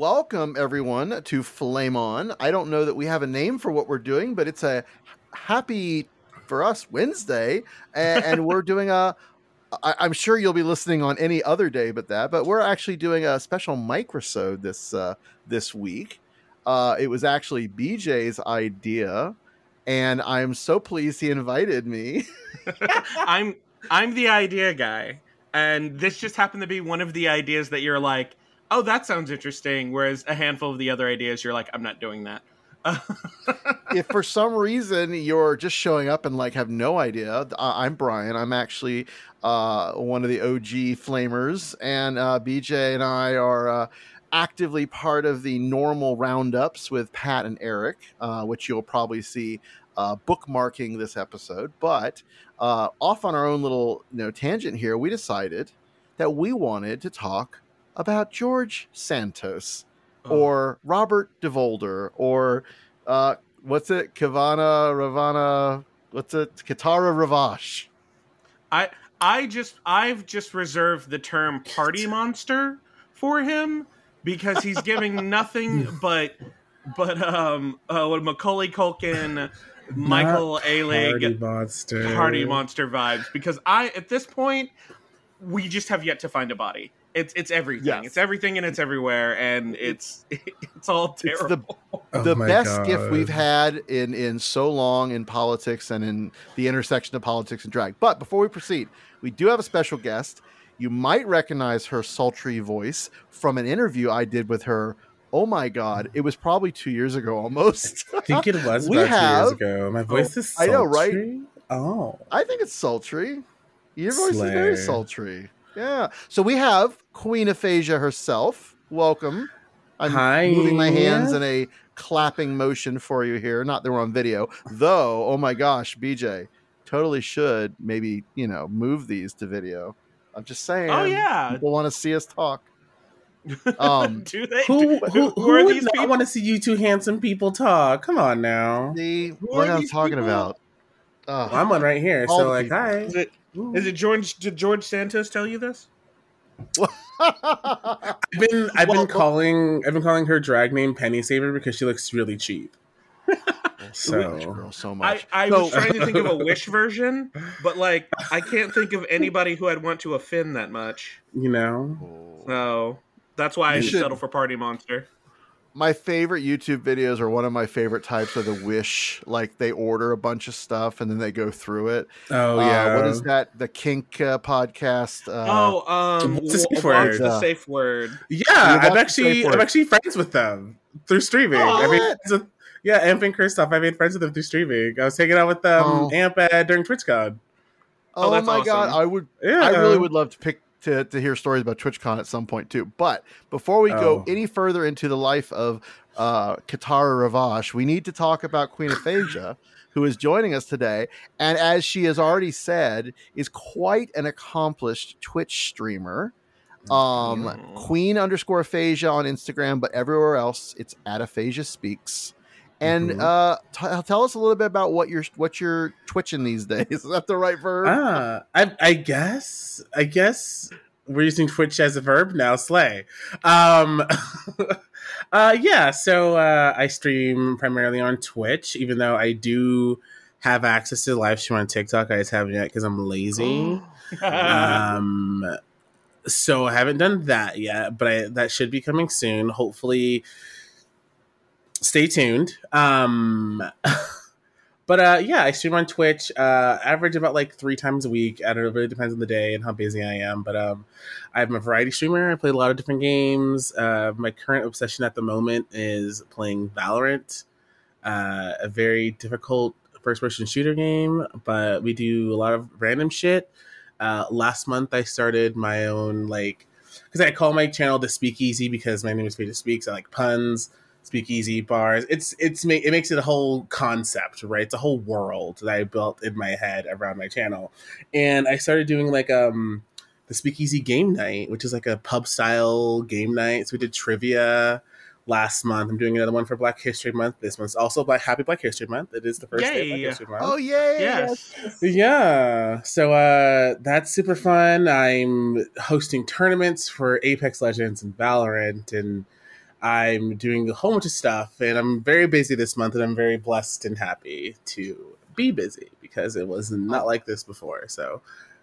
Welcome everyone to Flame On. I don't know that we have a name for what we're doing, but it's a happy for us Wednesday, and, and we're doing a. I, I'm sure you'll be listening on any other day but that, but we're actually doing a special microsode this uh, this week. Uh, it was actually BJ's idea, and I'm so pleased he invited me. I'm I'm the idea guy, and this just happened to be one of the ideas that you're like, oh, that sounds interesting. Whereas a handful of the other ideas, you're like, I'm not doing that. if for some reason you're just showing up and like have no idea, I'm Brian. I'm actually uh, one of the OG Flamers, and uh, BJ and I are uh, actively part of the normal roundups with Pat and Eric, uh, which you'll probably see uh, bookmarking this episode. But uh, off on our own little you know tangent here, we decided that we wanted to talk about George Santos oh. or Robert DeVolder or uh, what's it? Kavana Ravana. What's it? Kitara Ravache. I I just I've just reserved the term party monster for him because he's giving nothing but but um uh, what Macaulay Culkin, Michael Alig party monster party monster vibes because I at this point we just have yet to find a body. It's it's everything. Yes. It's everything and it's everywhere, and it's it's all terrible. It's the, oh the oh best God. gift we've had in in so long in politics and in the intersection of politics and drag. But before we proceed, we do have a special guest. You might recognize her sultry voice from an interview I did with her. Oh my God! It was probably two years ago, almost. I think it was we have, years ago. My voice oh, is sultry. I know, right? Oh, I think it's sultry. Your voice Slay. is very sultry. Yeah. So we have Queen Aphasia herself. Welcome. I'm Hi. moving my hands in a clapping motion for you here. Not that we're on video, though. Oh my gosh, BJ, totally should maybe you know move these to video. I'm just saying. Oh yeah, people want to see us talk. Um, do they? Who, who, who, who are these people? I want to see you two handsome people talk. Come on now. See what I'm talking people? about. Oh, well, I'm one right here. so like, people. hi. Is it, is it George? Did George Santos tell you this? I've been I've well, been calling I've been calling her drag name Penny Saver because she looks really cheap. so so much. I, I was trying to think of a wish version, but like I can't think of anybody who I'd want to offend that much. You know, so that's why you I should settle for Party Monster my favorite YouTube videos are one of my favorite types are the wish. Like they order a bunch of stuff and then they go through it. Oh uh, yeah. What is that? The Kink uh, podcast. Uh, oh, um, what's the safe word? The safe word. Yeah, I'm actually I'm actually friends with them through streaming. Oh, I mean, with, yeah, Amp and Kristoff. I made friends with them through streaming. I was hanging out with them oh. Amp uh, during TwitchCon. Oh, oh my awesome. god, I would. Yeah. I really would love to pick to, to hear stories about TwitchCon at some point too. But before we oh. go any further into the life of uh, Kitara Ravache, we need to talk about Queen Aphasia, who is joining us today, and as she has already said, is quite an accomplished Twitch streamer. Um, Queen underscore aphasia on Instagram, but everywhere else it's at aphasia speaks. And Mhm. uh, t- tell us a little bit about what you're what you're twitching these days. Is that the right verb? Ah, I, I guess. I guess we're using Twitch as a verb now. Slay. Um, uh, yeah. So uh, I stream primarily on Twitch, even though I do have access to live stream on TikTok. I just haven't yet because I'm lazy. um, so I haven't done that yet, but I, that should be coming soon. Hopefully, stay tuned. Um, but uh, yeah, I stream on Twitch. Uh, average about like three times a week. I don't know. It really depends on the day and how busy I am. But um, I'm a variety streamer. I play a lot of different games. Uh, my current obsession at the moment is playing Valorant, uh, a very difficult first-person shooter game. But we do a lot of random shit. Uh, last month, I started my own like because I call my channel the Speakeasy because my name is Peter Speaks. I like puns speakeasy bars. It's it's it makes it a whole concept, right? It's a whole world that I built in my head around my channel, and I started doing like um the speakeasy game night, which is like a pub style game night. So we did trivia last month. I'm doing another one for Black History Month. This month's also Black Happy Black History Month. It is the first day of Black History Month. oh yay! Yes. Yeah. So uh that's super fun. I'm hosting tournaments for Apex Legends and Valorant and I'm doing a whole bunch of stuff and I'm very busy this month and I'm very blessed and happy to be busy because it was not like this before. So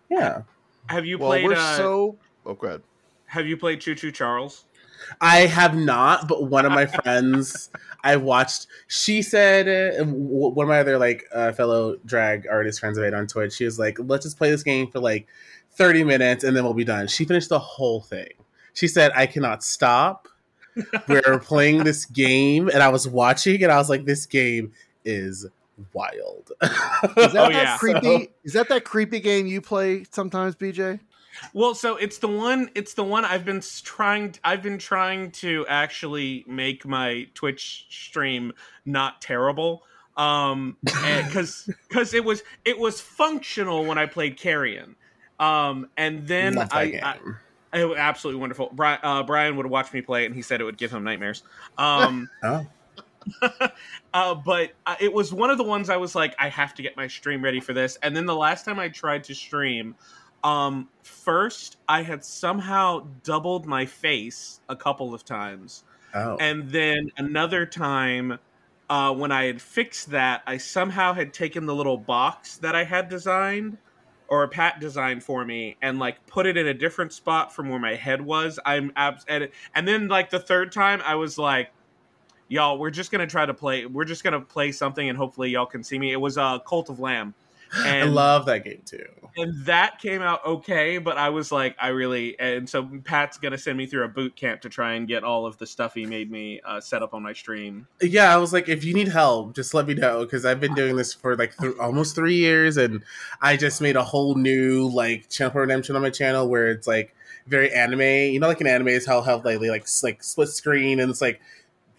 yeah. Have you Well, played? we're uh, so. Oh, good. Have you played Choo Choo Charles? I have not, but one of my friends I watched. She said, uh, one of my other like uh, fellow drag artist friends of mine on Twitch. She was like, "Let's just play this game for like thirty minutes, and then we'll be done." She finished the whole thing. She said, "I cannot stop. We're playing this game, and I was watching, and I was like, this game is wild." Is that Oh, that yeah. creepy? Is that that creepy game you play sometimes, BJ? Well, so it's the one. It's the one I've been trying. I've been trying to actually make my Twitch stream not terrible. Um, because because it was it was functional when I played Carrion. Um, and then I. I it was absolutely wonderful. Brian, uh, Brian would watch me play and he said it would give him nightmares. Um, oh. uh, but uh, it was one of the ones I was like, I have to get my stream ready for this. And then the last time I tried to stream, um, first I had somehow doubled my face a couple of times, Oh. and then another time. Uh, when I had fixed that, I somehow had taken the little box that I had designed, or a Pat designed for me, and like put it in a different spot from where my head was. I'm abs- and, and then like the third time, I was like, y'all we're just gonna try to play we're just gonna play something and hopefully y'all can see me it was uh cult of lamb I love that game too. and that came out okay but i was like i really and so pat's gonna send me through a boot camp to try and get all of the stuff he made me uh, set up on my stream yeah i was like if you need help just let me know because i've been doing this for like th- almost three years and i just made a whole new like channel for redemption on my channel where it's like very anime you know like an anime is how like they like like split screen and it's like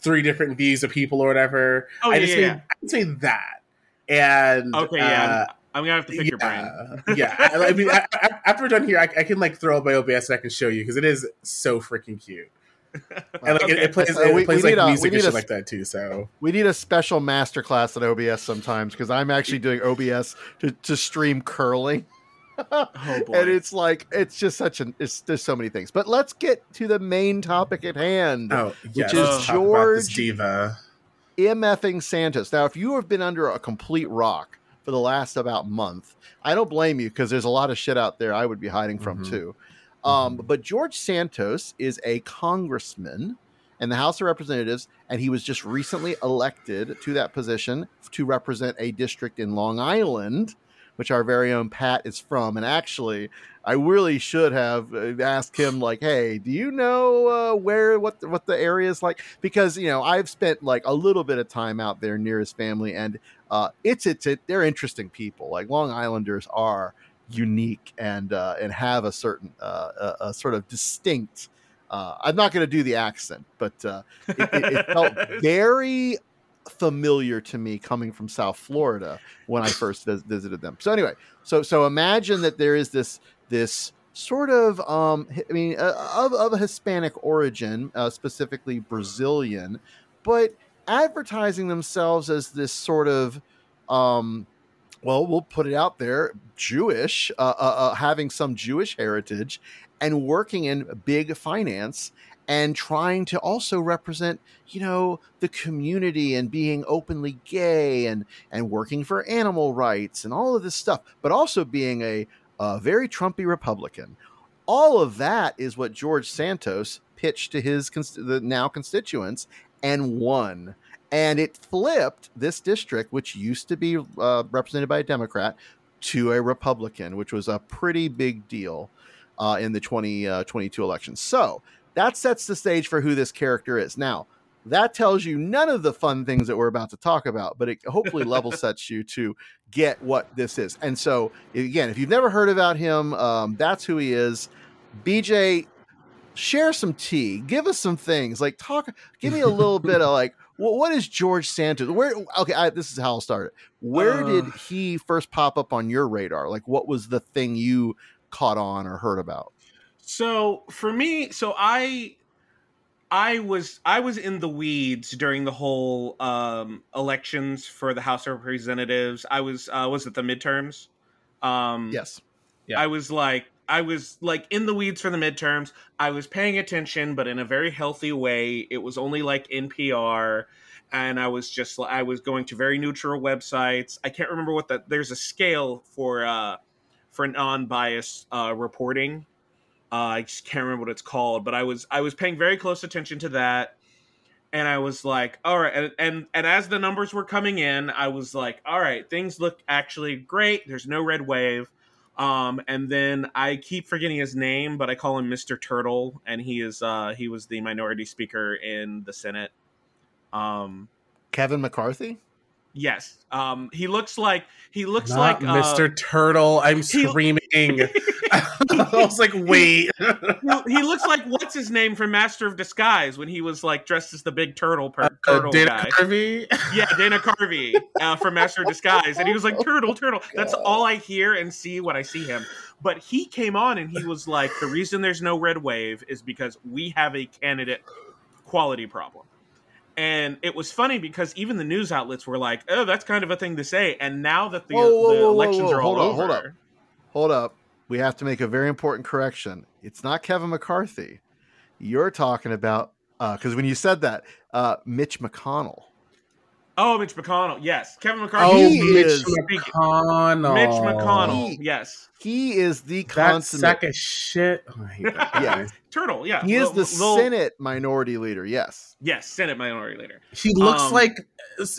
three different views of people or whatever Oh, i yeah, just yeah, made yeah. i just made that and okay yeah uh, i'm gonna have to pick your brain yeah, yeah. I, I mean, I, I, after we're done here, I, I can like throw up my OBS and I can show you because it is so freaking cute. And like it, Okay. it plays, So it we- plays we like need a- we music need and shit a- like that too. So We need a special master class at OBS sometimes because I'm actually doing OBS to, to stream curling. oh boy and it's like it's just such an it's there's so many things. But let's get to the main topic at hand. oh yeah, Which is let's talk about this George- diva. MFing Santos. Now, if you have been under a complete rock for the last about month, I don't blame you because there's a lot of shit out there I would be hiding from Mhm. too. Um, Mhm. But George Santos is a congressman in the House of Representatives, and he was just recently elected to that position to represent a district in Long Island, which our very own Pat is from. And actually, I really should have uh, asked him, like, "Hey, do you know uh, where what the, what the area is like?" Because you know, I've spent like a little bit of time out there near his family, and uh, it's it's it, they're interesting people. Like Long Islanders are unique and uh, and have a certain uh, a, a sort of distinct. Uh, I'm not going to do the accent, but uh, it, it, it felt very familiar to me coming from South Florida when I first vis- visited them. So anyway, so so imagine that there is this this sort of, um, I mean, uh, of, of a Hispanic origin, uh, specifically Brazilian, but advertising themselves as this sort of, um, well, we'll put it out there, Jewish, uh, uh, uh, having some Jewish heritage, and working in big finance and trying to also represent, you know, the community and being openly gay and and working for animal rights and all of this stuff, but also being a, a very Trumpy Republican. All of that is what George Santos pitched to his the now constituents and won. And it flipped this district, which used to be uh, represented by a Democrat, to a Republican, which was a pretty big deal uh, in the 2022 election. So that sets the stage for who this character is. Now, that tells you none of the fun things that we're about to talk about, but it hopefully level sets you to get what this is. And so, again, if you've never heard about him, um, that's who he is. BJ, share some tea. Give us some things. Like, talk, give me a little bit of like, what, what is George Santos? Where, okay, I, this is how I'll start it. Where Uh. did he first pop up on your radar? Like, what was the thing you caught on or heard about? So for me, so I I was I was in the weeds during the whole um elections for the House of Representatives. I was uh was it the midterms? Um Yes. Yeah. I was like I was like in the weeds for the midterms. I was paying attention but in a very healthy way. It was only like NPR and I was just I was going to very neutral websites. I can't remember what that there's a scale for uh for non-biased uh reporting uh, I just can't remember what it's called, but I was I was paying very close attention to that, and I was like, all right, and and, and as the numbers were coming in, I was like, all right, things look actually great. There's no red wave, um, and then I keep forgetting his name, but I call him Mr. Turtle, and he is uh, he was the minority speaker in the Senate. Um, Kevin McCarthy? Yes, um, he looks like he looks Not like uh, Mr. Turtle. I'm he- screaming. I was like, wait. he, he looks like what's his name from Master of Disguise when he was like dressed as the big turtle per- Uh, turtle Dana guy. Carvey. Yeah, Dana Carvey uh, from Master of Disguise, and he was like turtle, turtle. That's all I hear and see when I see him. But he came on and he was like, the reason there's no red wave is because we have a candidate quality problem. And it was funny because even the news outlets were like, "Oh, that's kind of a thing to say." And now that the, Whoa, whoa, the whoa, elections are all Hold up, over, hold up. Hold up. We have to make a very important correction. It's not Kevin McCarthy. You're talking about because when you said that, uh, Mitch McConnell. Oh, Mitch McConnell, yes, Kevin McCarthy, Oh, He Mitch is- McConnell. Mitch McConnell, He- yes, He is the That consummate. sack of shit. Oh, I hate that guy. Yeah. Turtle, yeah, He is Lil- the Lil- Senate minority leader. Yes. yes, Senate minority leader. He looks Um, like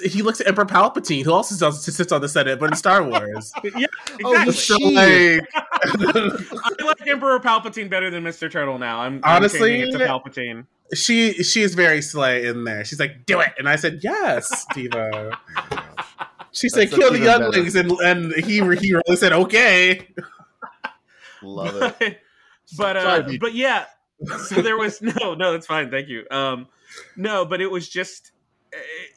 he looks Emperor Palpatine, who also does, sits on the Senate, but in Star Wars. yeah, Oh, exactly. so like, I like Emperor Palpatine better than Mr. Turtle now. I'm Honestly, I'm it to Palpatine. She she is very slay in there. She's like, "Do it," and I said, "Yes, Diva." She said, That's- "Kill the even younglings," and and he he really said, "Okay." Love it. but but, uh, Sorry, but yeah so there was no no that's fine thank you um no but it was just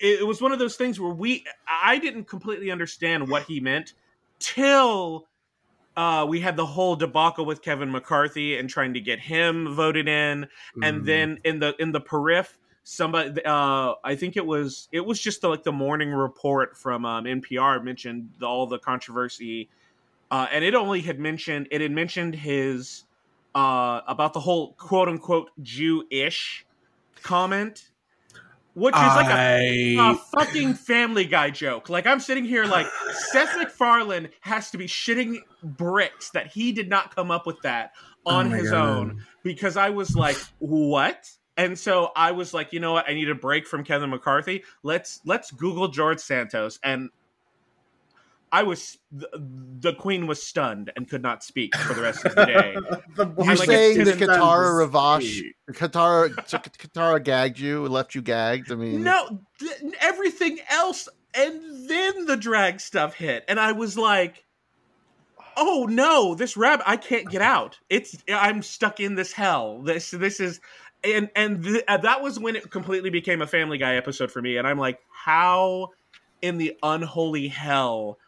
it, it was one of those things where we i didn't completely understand what he meant till uh we had the whole debacle with kevin mccarthy and trying to get him voted in. Mm. and then in the in the periph somebody uh i think it was it was just the, like the morning report from um npr mentioned the, all the controversy. Uh and it only had mentioned it had mentioned his uh about the whole quote unquote jewish comment which is like a I a fucking Family Guy joke. Like I'm sitting here, like Seth MacFarlane has to be shitting bricks that he did not come up with that oh on Oh his God. own because I was like, what? And so I was like, you know what? I need a break from Kevin McCarthy. Let's let's Google George Santos, and I was the, the Queen was stunned and could not speak for the rest of the day. The You're like, saying that Kitara Ravache, Kitara, Kitara gagged you, left you gagged. I mean, No, th- everything else, and then the drag stuff hit, and I was like, "Oh no, this rabbit! I can't get out. It's I'm stuck in this hell. This this is." And and th- uh, that was when it completely became a Family Guy episode for me, and I'm like, how in the unholy hell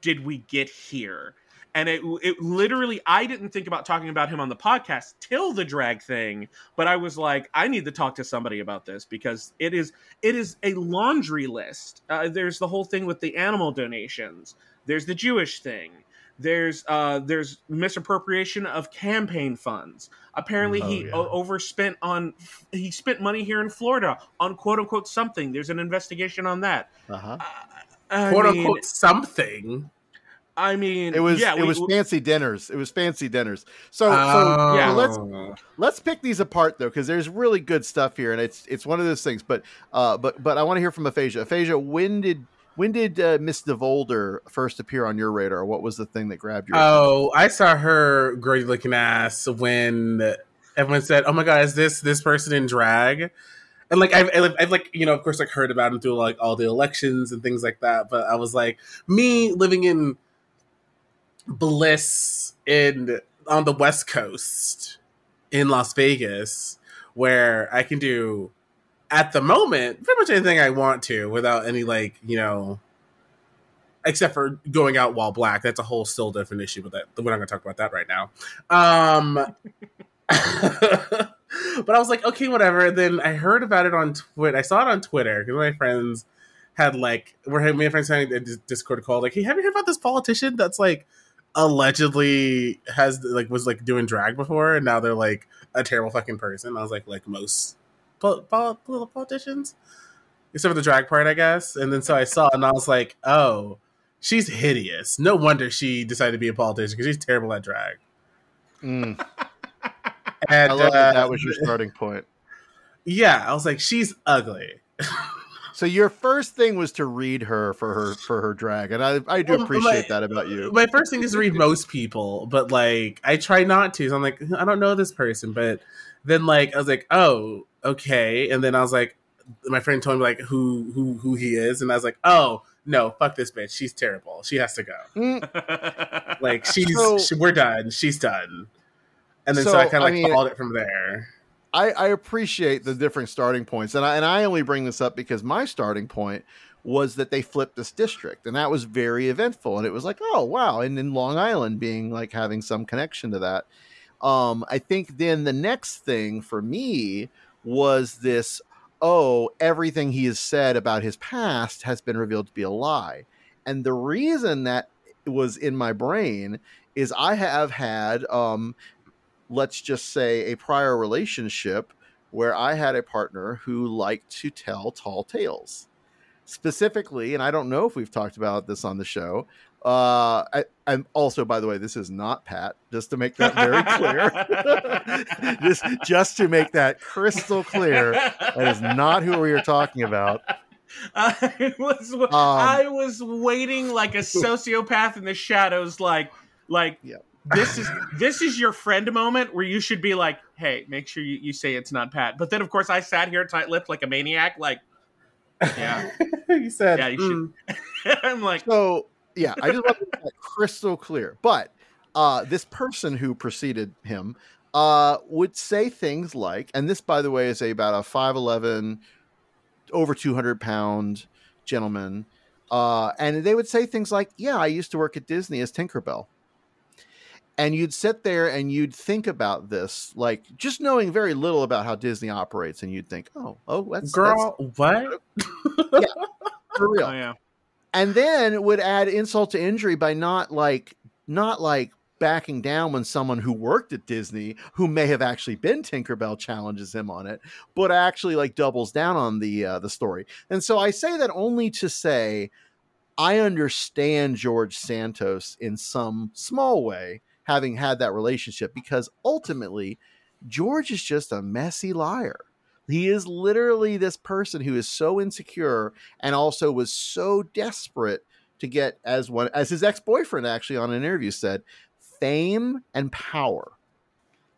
did we get here? and it it literally I didn't think about talking about him on the podcast till the drag thing, but I was like, I need to talk to somebody about this because it is it is a laundry list. Uh, there's the whole thing with the animal donations. There's the Jewish thing. There's uh, there's misappropriation of campaign funds. Apparently, Oh, he yeah. o- overspent on he spent money here in Florida on quote unquote something. There's an investigation on that. Uh-huh. I quote mean, unquote something. I mean, It was yeah, it we- was we- fancy dinners. It was fancy dinners. So so Oh. yeah, let's let's pick these apart though because there's really good stuff here and it's it's one of those things but uh but but i want to hear from aphasia aphasia when did when did uh, miss devolder first appear on your radar what was the thing that grabbed your Oh, I saw her grody looking ass when everyone said, "Oh my god, is this this person in drag?" And like I've, I've, I've like you know of course like heard about him through like all the elections and things like that. But I was like, me living in bliss in on the West Coast in Las Vegas, where I can do at the moment pretty much anything I want to without any like you know except for going out while black. That's a whole still different issue, but that we're not going to talk about that right now. Um, but I was like, okay, whatever. And then I heard about it on Twitter. I saw it on Twitter because my friends had like, we're having my friends having a Discord call, like, hey, have you heard about this politician that's like allegedly has like was like doing drag before, and now they're like a terrible fucking person. I was like, like most pol- political politicians. Except for the drag part, I guess. And then so I saw, and I was like, "Oh, she's hideous. No wonder she decided to be a politician because she's terrible at drag." Mm, And i love that uh, that was your starting point yeah. I was like, "She's ugly." so your first thing was to read her for her for her drag and i i do Well, appreciate my- that about you My first thing is to read most people, but like I try not to. So I'm like, I don't know this person, but then like I was like, oh, okay, and then I was like, my friend told me like who who who he is, and I was like, oh no, fuck this bitch, she's terrible, she has to go. Mm, Like she's So- she, we're done, she's done. And then so, So, I kind of I like mean- followed it from there. I, I appreciate the different starting points, and I and I only bring this up because my starting point was that they flipped this district, and that was very eventful, and it was like, oh wow, and in Long Island being like having some connection to that. Um, I think then the next thing for me was this: oh, everything he has said about his past has been revealed to be a lie, and the reason that was in my brain is I have had um, let's just say a prior relationship where I had a partner who liked to tell tall tales. Specifically, and I don't know if we've talked about this on the show. Uh, I, I'm also, by the way, this is not Pat. Just to make that very clear, this just to make that crystal clear, that is not who we are talking about. I was Um, I was waiting like a sociopath in the shadows, like like Yep. This is this is your friend moment where you should be like, hey, make sure you, you say it's not Pat. But then of course I sat here tight lipped like a maniac, like yeah, you said, Yeah, you should- "Mm." I'm like So yeah, I just want to make that crystal clear. But uh, this person who preceded him uh, would say things like, and this, by the way, is a, about a five eleven, over two hundred pound gentleman, uh, and they would say things like, "Yeah, I used to work at Disney as Tinkerbell." And you'd sit there and you'd think about this, like just knowing very little about how Disney operates, and you'd think, "Oh, oh, that's that's girl, what? for real." oh yeah. and then would add insult to injury by not like not like backing down when someone who worked at Disney who may have actually been Tinkerbell challenges him on it but actually like doubles down on the uh, the story. And so I say that only to say I understand George Santos in some small way having had that relationship because ultimately George is just a messy liar. He is literally this person who is so insecure and also was so desperate to get as one as his ex-boyfriend actually on an interview said fame and power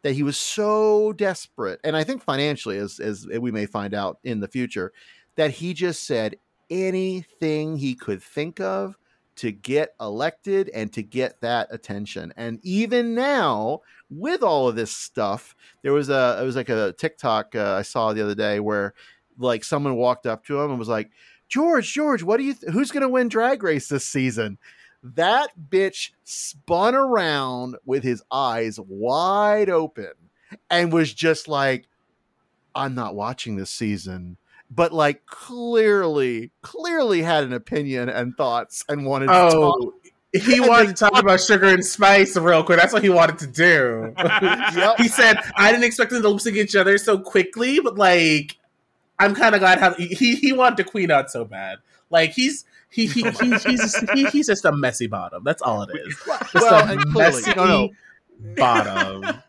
that he was so desperate and i think financially as as we may find out in the future that he just said anything he could think of to get elected and to get that attention and even now with all of this stuff there was a it was like a tiktok uh, i saw the other day where like someone walked up to him and was like george george what do you th- who's going to win drag race this season that bitch spun around with his eyes wide open and was just like, I'm not watching this season. But like clearly, clearly had an opinion and thoughts and wanted to oh, talk. Oh, he And wanted to talk about sugar and spice real quick. That's what he wanted to do. Yep. he said, "I didn't expect them to lip sync each other so quickly, but like, I'm kind of glad how he he wanted to queen out so bad. Like he's." He, he, he, he's, just, he, he's just a messy bottom. That's all it is. Just Well, a messy no, no, bottom.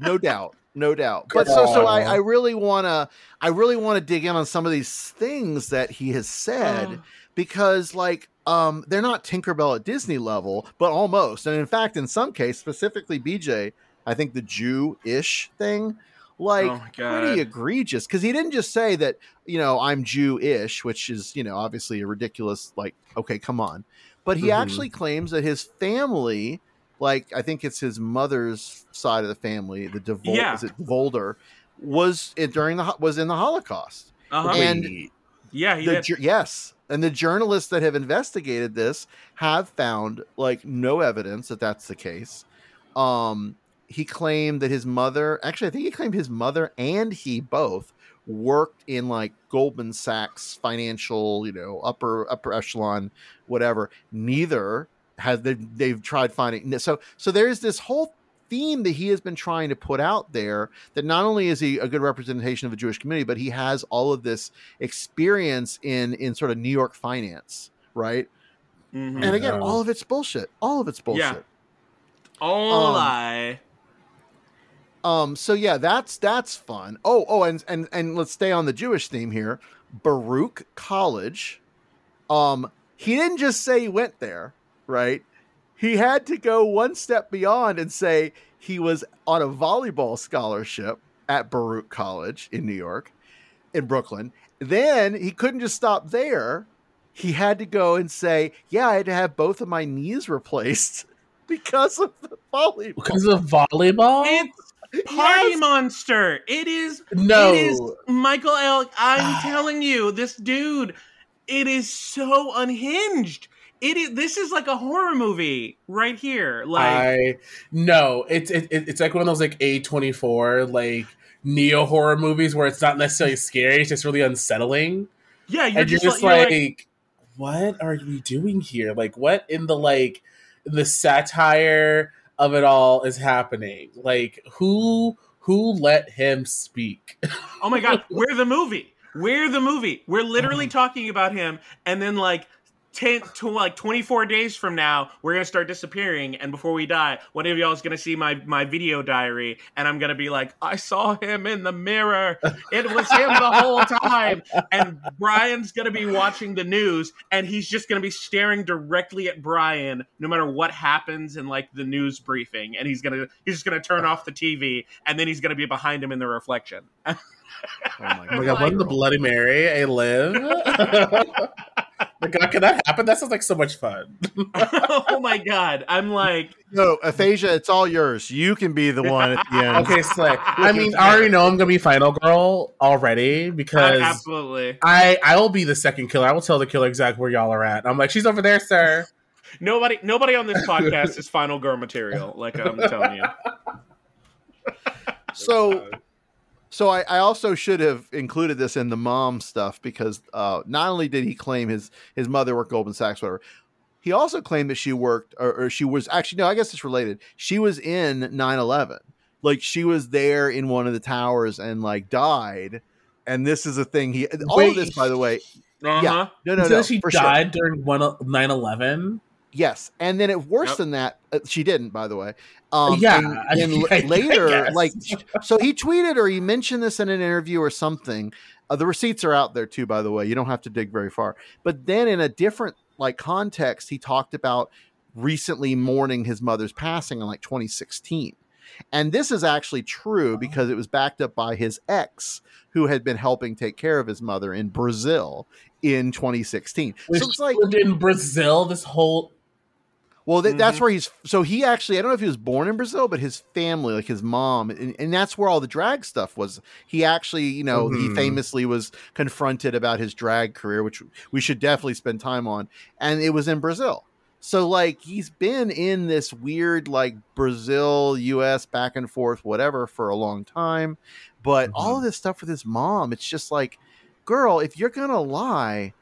no doubt no doubt. But so so i, I really want to i really want to dig in on some of these things that he has said Oh. because like um they're not tinkerbell at disney level but almost. And in fact in some case specifically bj i think the jew-ish thing like Oh pretty egregious. Because he didn't just say that you know i'm jew-ish which is you know obviously a ridiculous like okay come on. But he Mhm. actually claims that his family like I think it's his mother's side of the family, the Devol- Yeah. is it Volder, was it during the was in the Holocaust. Uh-huh. And yeah, he the yes, and the journalists that have investigated this have found like no evidence that that's the case. Um, he claimed that his mother, actually, I think he claimed his mother and he both worked in like Goldman Sachs financial, you know, upper upper echelon, whatever. Neither has they they've tried finding so so there's this whole theme that he has been trying to put out there that not only is he a good representation of the Jewish community, but he has all of this experience in in sort of New York finance, right? Mhm. And again, all of it's bullshit. All of it's bullshit. Yeah. All Um, lie. Um, so yeah, that's that's fun. Oh, oh, and and and let's stay on the Jewish theme here. Baruch College. Um, he didn't just say he went there, right? He had to go one step beyond and say he was on a volleyball scholarship at Baruch College in New York, in Brooklyn. Then he couldn't just stop there. He had to go and say, "Yeah, I had to have both of my knees replaced because of the volleyball." Because of volleyball? It's Party Yes! Monster. It is no. It is Michael L. I'm ah. telling you, this dude, it is so unhinged. It is. This is like a horror movie right here. Like, I no, it's it, it- it's like one of those like A twenty four like neo horror movies where it's not necessarily scary, it's just really unsettling, yeah, you're and you're just, just like, like, you're like, what are we doing here? Like, what in the like the satire of it all is happening? Like, who who let him speak? oh my god, we're the movie. We're the movie. We're literally talking about him, and then like. 10 to like 24 days from now we're gonna start disappearing and before we die one of y'all is gonna see my my video diary and i'm gonna be like i saw him in the mirror. It was him the whole time. And brian's gonna be watching the news and he's just gonna be staring directly at brian no matter what happens in like the news briefing. And he's gonna he's just gonna turn off the tv and then he's gonna be behind him in the reflection. Oh my Oh my god, wasn't the Bloody Mary a live? like, God, can that happen? That sounds like so much fun. oh my god i'm like No, Aphasia, it's all yours. You can be the one at the end. Okay, Slay. I mean, I already know I'm gonna be Final Girl already uh, because absolutely I I will be the second killer. I will tell the killer exactly where y'all are at. I'm like, she's over there, sir. Nobody, nobody on this podcast is final girl material. Like I'm telling you. So, oh so I, I also should have included this in the mom stuff because uh, not only did he claim his his mother worked Goldman Sachs, whatever, he also claimed that she worked or, or she was actually no, I guess it's related. She was in 9-11. like she was there in one of the towers and like died. And this is a thing. He all Wait. of this, by the way, Uh-huh. yeah, no, no, so no, she for sure. died during one 9-11? Yes, and then it worse Yep. than that. Uh, she didn't, by the way. Um, Yeah, and I- then later, guess. like, so he tweeted or he mentioned this in an interview or something. Uh, the receipts are out there too, by the way. You don't have to dig very far. But then, in a different like context, he talked about recently mourning his mother's passing in like 2016. And this is actually true because it was backed up by his ex, who had been helping take care of his mother in Brazil in 2016. Which so it's like lived in Brazil this whole well, th- that's Mhm. where he's. So he actually, I don't know if he was born in Brazil, but his family, like his mom, and, and that's where all the drag stuff was. He actually, you know, he Mhm. famously was confronted about his drag career, which we should definitely spend time on. And it was in Brazil. So like he's been in this weird like Brazil, US back and forth, whatever for a long time. But all of this stuff with his mom, it's just like, girl, if you're gonna lie,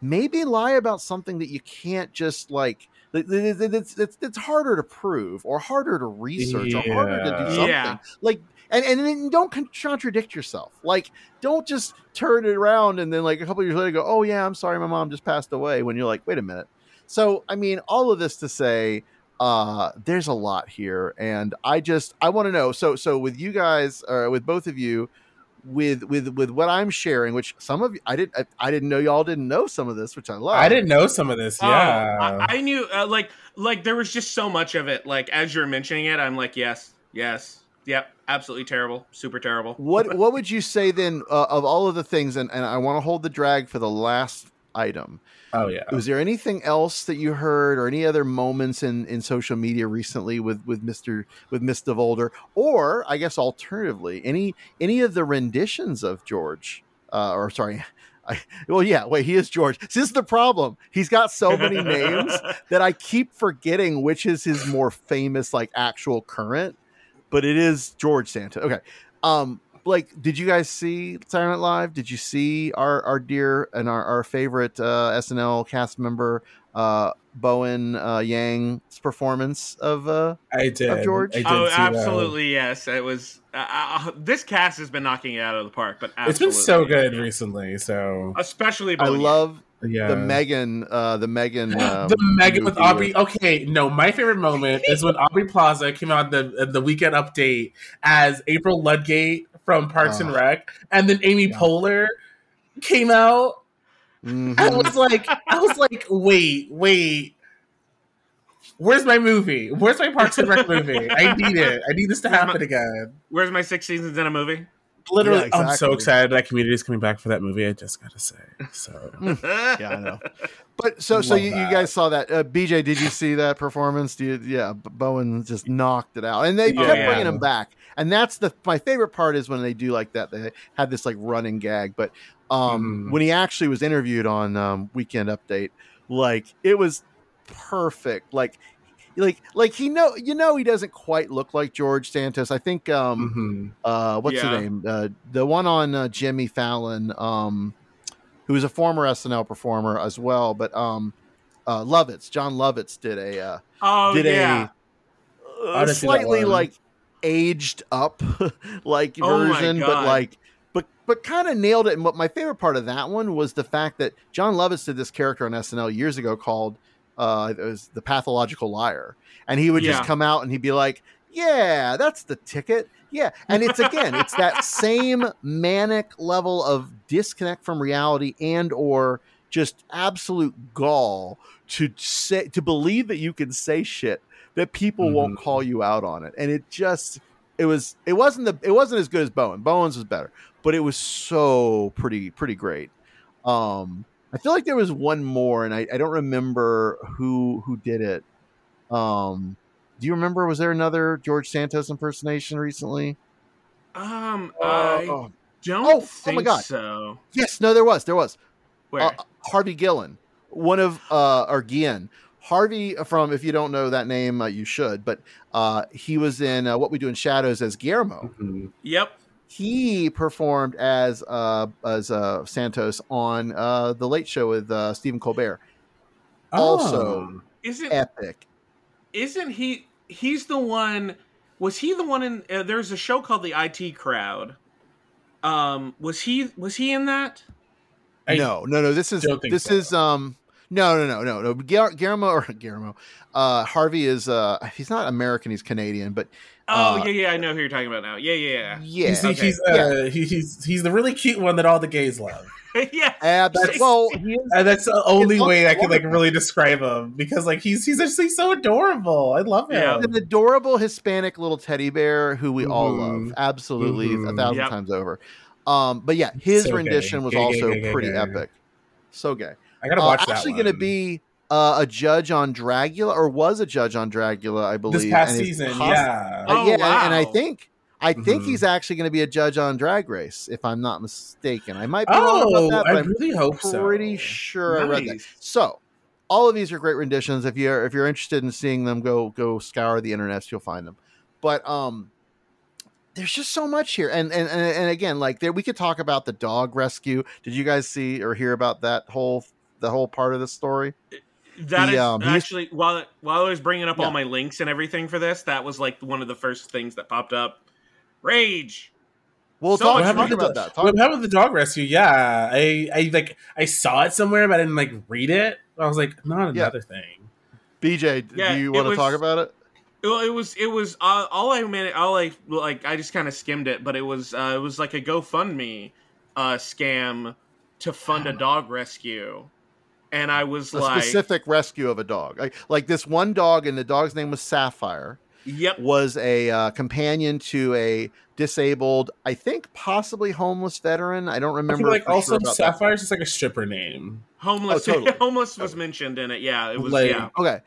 maybe lie about something that you can't just like it's, it's, it's harder to prove or harder to research or harder to do something. Yeah. like and and then don't contradict yourself. Like don't just turn it around and then like a couple years later go oh yeah i'm sorry my mom just passed away when you're like wait a minute. So i mean all of this to say uh there's a lot here and i just i want to know. So so with you guys or with both of you with with with what i'm sharing which some of you i didn't I, I didn't know y'all didn't know some of this which i love I didn't know some of this. Oh, Yeah. I, I knew uh, like like there was just so much of it. Like as you're mentioning it, I'm like, yes, yes, yep, absolutely terrible, super terrible. what what would you say then uh, of all of the things and, and i want to hold the drag for the last item oh yeah. was there anything else that you heard or any other moments in in social media recently with with mr with mr volder or i guess alternatively any any of the renditions of george uh or sorry I, well, yeah. Wait, he is George. This is the problem. He's got so many names that I keep forgetting which is his more famous, like actual current. But it is George Santa. Okay. Um, like, did you guys see Saturday Night Live? Did you see our our dear and our, our favorite uh, SNL cast member uh, Bowen uh, Yang's performance of? Uh, I did. George? I did Oh, see that. absolutely, yes. It was. Uh, uh, this cast has been knocking it out of the park, but It's been so absolutely. good recently. So especially. I Bowen. love yeah. the Megan, uh, the Megan, um, the Megan with movie Aubrey. Okay, no, my favorite moment is when Aubrey Plaza came out the the weekend update as April Ludgate from Parks and Oh. Rec, and then Amy Poehler came out. Mhm. I was like, I was like, wait, wait. Where's my movie? Where's my Parks and Rec movie? I need it. I need this to Where's my- happen again. Where's my six seasons in a movie? Literally, Yeah, I'm so excited that Community is coming back for that movie. I just gotta say. So yeah, I know. But so so you, you guys saw that. Uh, BJ, did you see that performance? Do you, yeah, Bowen just knocked it out, and they Oh, kept yeah. bringing him back. And that's the my favorite part is when they do like that. They had this like running gag, but um, Mhm. when he actually was interviewed on um, Weekend Update, like it was perfect. Like like like he know you know he doesn't quite look like George Santos. I think um mhm. uh what's Yeah. the name uh the one on uh, jimmy fallon um who was a former snl performer as well but um uh lovitz john lovitz did a uh, Oh did yeah. a, uh, didn't slightly like aged up like Oh version but like but but kind of nailed it. And what my favorite part of that one was the fact that john lovitz did this character on snl years ago called uh it was the pathological liar. And he would just come out and he'd be like yeah that's the ticket. Yeah. And it's again it's that same manic level of disconnect from reality and or just absolute gall to say to believe that you can say shit that people won't Mhm. call you out on it and it just it was it wasn't the it wasn't as good as bowen bowen's was better but it was so pretty pretty great um i feel like there was one more and i, I don't remember who who did it um do you remember was there another george santos impersonation recently Um, Uh, I oh, don't oh oh my God. so. yes no there was there was Where? uh, Harvey Gillen, one of uh, or Guillen. Harvey from, if you don't know that name, uh, you should. But uh, he was in uh, What We Do in Shadows as Guillermo. Mhm. yep. He performed as uh, as uh, Santos on uh, the Late Show with uh, Stephen Colbert. Also- Oh. Isn't Epic. isn't he? He's the one. Was he the one in? Uh, there's a show called the IT Crowd. Um, was he? Was he in that? I no, no, no. This is this so. is um. No, no, no, no, no. Guillermo or Guillermo, uh, Harvey is uh, he's not American. He's Canadian, but Oh Uh, yeah, yeah. I know who you're talking about now. Yeah, yeah, yeah, He's, okay. he's, uh, he- he's he's the really cute one that all the gays love. yeah. yeah. That's- well, And that's the only It's way I could like really describe him because like he's he's actually so adorable. I love him. Yeah. an adorable Hispanic little teddy bear who we all Mhm. love, absolutely a Mhm. thousand Yep. times over. Um, but yeah, his So gay. rendition was Gay, gay, also gay, gay, pretty gay. epic. So gay. I gotta Uh, that. actually, one. going to be uh, a judge on Dragula, or was a judge on Dragula, I believe. this past season. poss- yeah. Uh, Oh, yeah, and- and I think I think Mhm. he's actually going to be a judge on Drag Race, if I'm not mistaken. I might be wrong about Oh, that, but I I'm really hope so. pretty sure I read that. So, all of these are great renditions. If you're if you're interested in seeing them, go go scour the internet, you'll find them. But um, there's just so much here, and and and, and again, like there, we could talk about the dog rescue. Did you guys see or hear about that whole the whole part of the story? That The, is um, actually while while I was bringing up Yeah. all my links and everything for this, that was like one of the first things that popped up. Rage. We'll So talk, much talk money. about that. Talk- What happened with the dog rescue? Yeah, I, I like I saw it somewhere, but I didn't like read it. I was like, not Yeah. another thing. BJ, Yeah, do you it want to talk about it? Well, it was it was uh, all I managed. All I like I just kind of skimmed it, but it was uh, it was like a GoFundMe uh, scam to fund a dog rescue, and I was A like, specific rescue of a dog, like, like this one dog, and the dog's name was Sapphire. "Yep, was a uh, companion to a disabled, I think possibly homeless veteran. I don't remember. feel like for also sure about that. Sapphire's just like a stripper name. homeless." Oh, totally. homeless was mentioned in it. Yeah, it was. Like, yeah, Okay,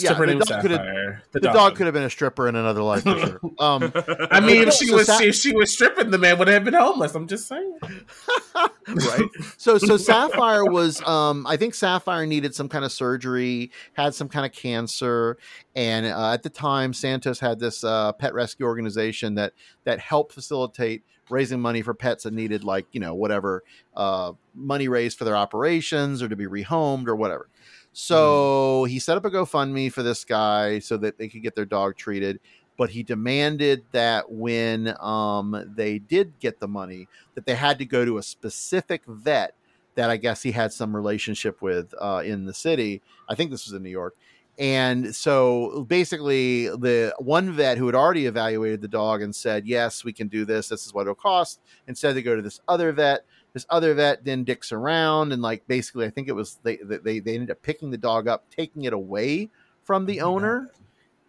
Yeah, the dog could've- Sapphire. the, dog. could have been a stripper in another life for sure. Um, I mean, if she was Sa- if she was stripping, the man would have been homeless. I'm just saying. right. So so Sapphire was um I think Sapphire needed some kind of surgery, had some kind of cancer, and uh, at the time Santos had this uh, pet rescue organization that that helped facilitate raising money for pets that needed like you know whatever uh, money raised for their operations or to be rehomed or whatever. So he set up a GoFundMe for this guy so that they could get their dog treated. But he demanded that when um, they did get the money, that they had to go to a specific vet that I guess he had some relationship with uh, in the city. I think this was in New York. And so basically, the one vet who had already evaluated the dog and said, Yes, we can do this. This is what it'll cost. Instead, they go to this other vet. This other vet then dicks around and, like, basically, I think it was they, they, they ended up picking the dog up, taking it away from the owner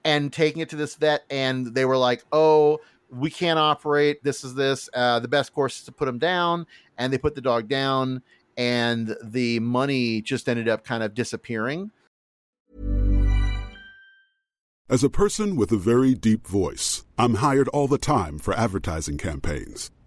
and taking it to this vet. And they were like, Oh, we can't operate. This is this. Uh, the best course is to put him down. And they put the dog down, and the money just ended up kind of disappearing. As a person with a very deep voice, I'm hired all the time for advertising campaigns.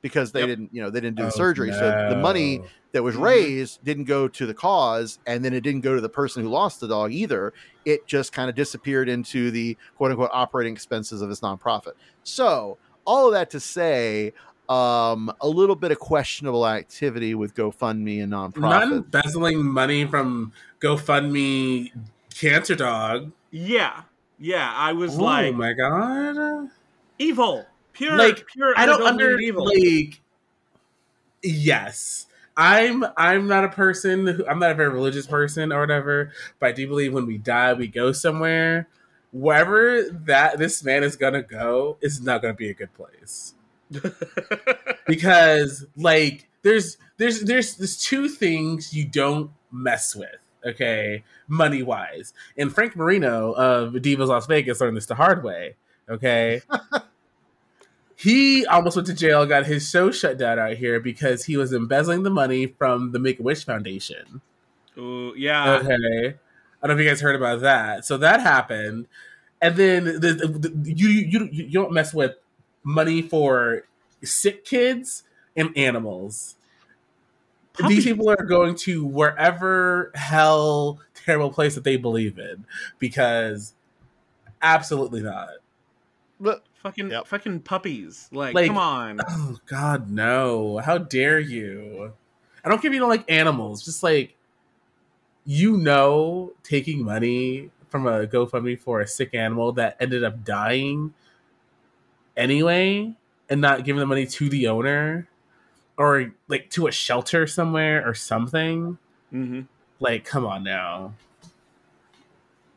Because they Yep. didn't, you know, they didn't do the Oh, surgery. So the money that was Mhm. raised didn't go to the cause, and then it didn't go to the person who lost the dog either. It just kind of disappeared into the quote unquote operating expenses of his nonprofit. So all of that to say, um, a little bit of questionable activity with GoFundMe and Not nonprofit. embezzling money from GoFundMe Cancer Dog. yeah, yeah. I was Oh like my god! evil, pure, Like, pure. I don't under evil. like. Yes, I'm. I'm not a person. Who, I'm not a very religious person or whatever. But I do believe when we die, we go somewhere. Wherever that this man is gonna go is not gonna be a good place. because like there's there's there's there's two things you don't mess with okay money wise and frank marino of divas las vegas learned this the hard way okay he almost went to jail got his show shut down out here because he was embezzling the money from the make-a-wish foundation Ooh, yeah. Okay. I don't know if you guys heard about that. So that happened, and then the, the, the, you you you don't mess with money for sick kids and animals. These people are going to wherever hell terrible place that they believe in because absolutely not. But fucking fucking puppies. Like, Like- come on. Oh God, no! How dare you? I don't care if you don't like animals. Just like you know, taking money from a GoFundMe for a sick animal that ended up dying anyway, and not giving the money to the owner or like to a shelter somewhere or something. Mm-hmm. Like, come on now.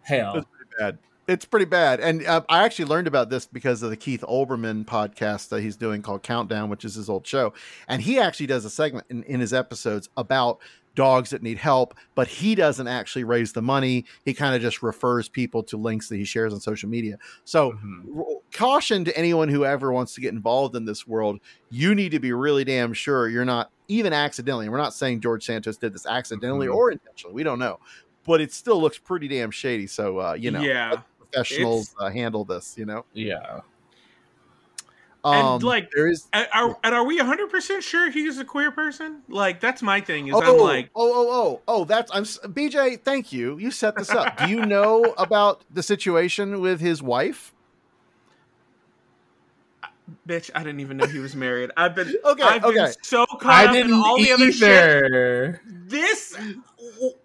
Hell, It's pretty bad. It's pretty bad. And uh, I actually learned about this because of the Keith Olbermann podcast that he's doing called Countdown, which is his old show. And he actually does a segment in, in his episodes about dogs that need help, but he doesn't actually raise the money. He kind of just refers people to links that he shares on social media. So, r- caution to anyone who ever wants to get involved in this world you need to be really damn sure you're not even accidentally. and We're not saying George Santos did this accidentally Mhm. or intentionally. We don't know. But it still looks pretty damn shady. So, uh, you know, Yeah. Let professionals uh, handle this, you know? yeah. Um, and like, there is. and are, and are we 100% sure he's a queer person? Like, that's my thing. Is Oh, I'm like, oh, oh, oh, oh, that's I'm BJ. Thank you. You set this up. Do you know about the situation with his wife? Bitch, I didn't even know he was married. I've been Okay, I've been okay. so caught I up in didn't all the other shit. This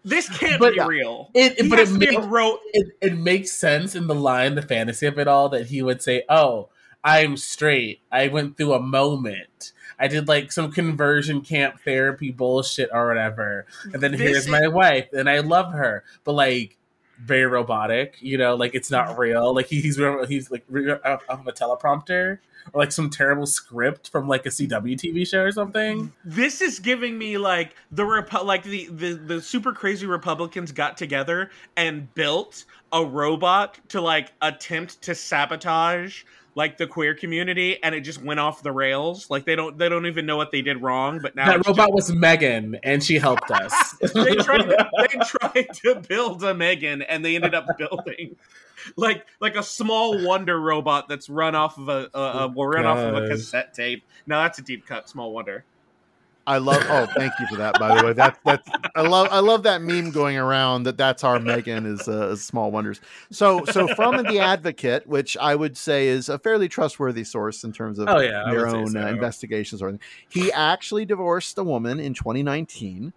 this can't But- be real. It, He but it makes a it, it makes sense in the line, the fantasy of it all, that he would say, "Oh, I'm straight. I went through a moment. I did like some conversion camp therapy bullshit or whatever, and then This here's my wife, and I love her, but like." Very robotic, you know, like it's not real. Like he, he's he's like off off of a teleprompter or like some terrible script from like a CW TV show or something. this is giving me like the Repu- like the, the the super crazy Republicans got together and built a robot to like attempt to sabotage like the queer community and it just went off the rails like they don't they don't even know what they did wrong but now that robot was Megan, and she helped us. they tried they tried to build a Megan and they ended up building like like a small wonder robot that's run off of a, a, a run off of a cassette tape. now that's a deep cut. Small wonder. I love. Oh, thank you for that. By the way, that's that's. I love. I love that meme going around that that's our Megan is uh, Small Wonders. So so from the Advocate, which I would say is a fairly trustworthy source in terms of Oh, yeah, their own so. uh, investigations or anything. He actually divorced a woman in 2019,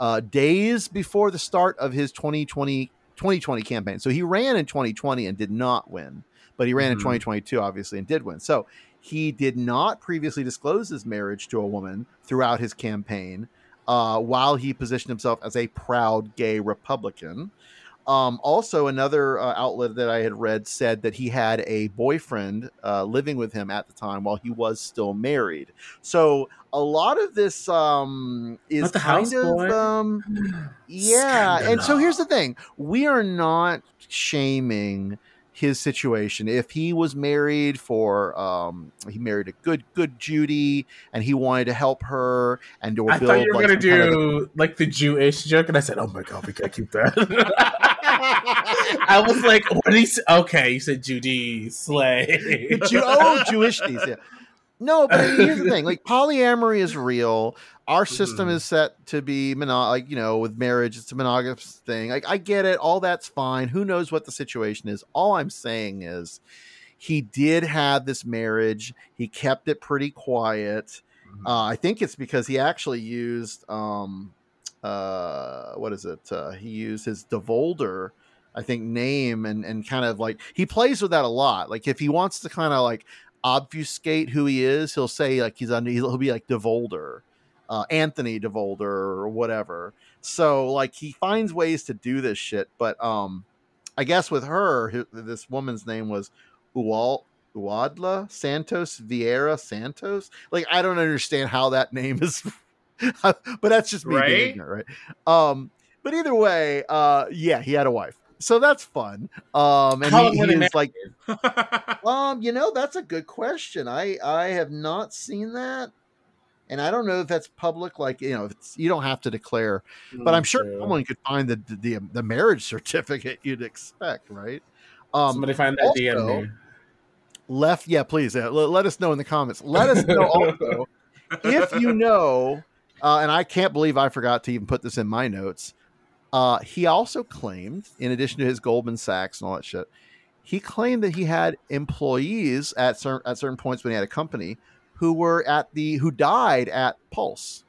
uh, days before the start of his 2020 2020 campaign. So he ran in 2020 and did not win, but he ran in Mhm. 2022 obviously and did win. So he did not previously disclose his marriage to a woman throughout his campaign, uh, while he positioned himself as a proud gay Republican. Um, also, another uh, outlet that I had read said that he had a boyfriend uh, living with him at the time while he was still married. So a lot of this um, is the kind of um, yeah. And so here's the thing: we are not shaming his situation. If he was married for, um, he married a good, good Judy, and he wanted to help her and to I build. thought you were like, gonna some kind of- do like the Jewish joke, and I said, "Oh my god, we gotta keep that." I was like, "What he? Okay, you said Judy Slay." Jew- oh, Jewish yeah. No, but here's the thing: like polyamory is real. Our system Mhm. is set to be mono, like you know, with marriage, it's a monogamous thing. Like I get it, all that's fine. Who knows what the situation is? All I'm saying is, he did have this marriage. He kept it pretty quiet. Uh, I think it's because he actually used, um, uh, what is it? Uh, he used his Devolder, I think, name and and kind of like he plays with that a lot. Like if he wants to kind of like obfuscate who he is, he'll say like he's under. He'll be like Devolder, uh, Anthony Devolder or whatever. So like he finds ways to do this shit. But um, I guess with her, this woman's name was Ual. Uadla Santos Vieira Santos. Like I don't understand how that name is, but that's just me being ignorant, right? Um, but either way, uh, yeah, he had a wife, so that's fun. Um, and How he, he is like, um, you know, that's a good question. I I have not seen that. And I don't know if that's public. Like you know, it's, you don't have to declare, but I'm sure True. someone could find the, the the marriage certificate you'd expect, right? Um, Somebody find that also, DM. left yeah please uh, let, let us know in the comments let us know also if you know uh, and i can't believe i forgot to even put this in my notes uh, he also claimed in addition to his goldman sachs and all that shit he claimed that he had employees at certain at certain points when he had a company who were at the who died at pulse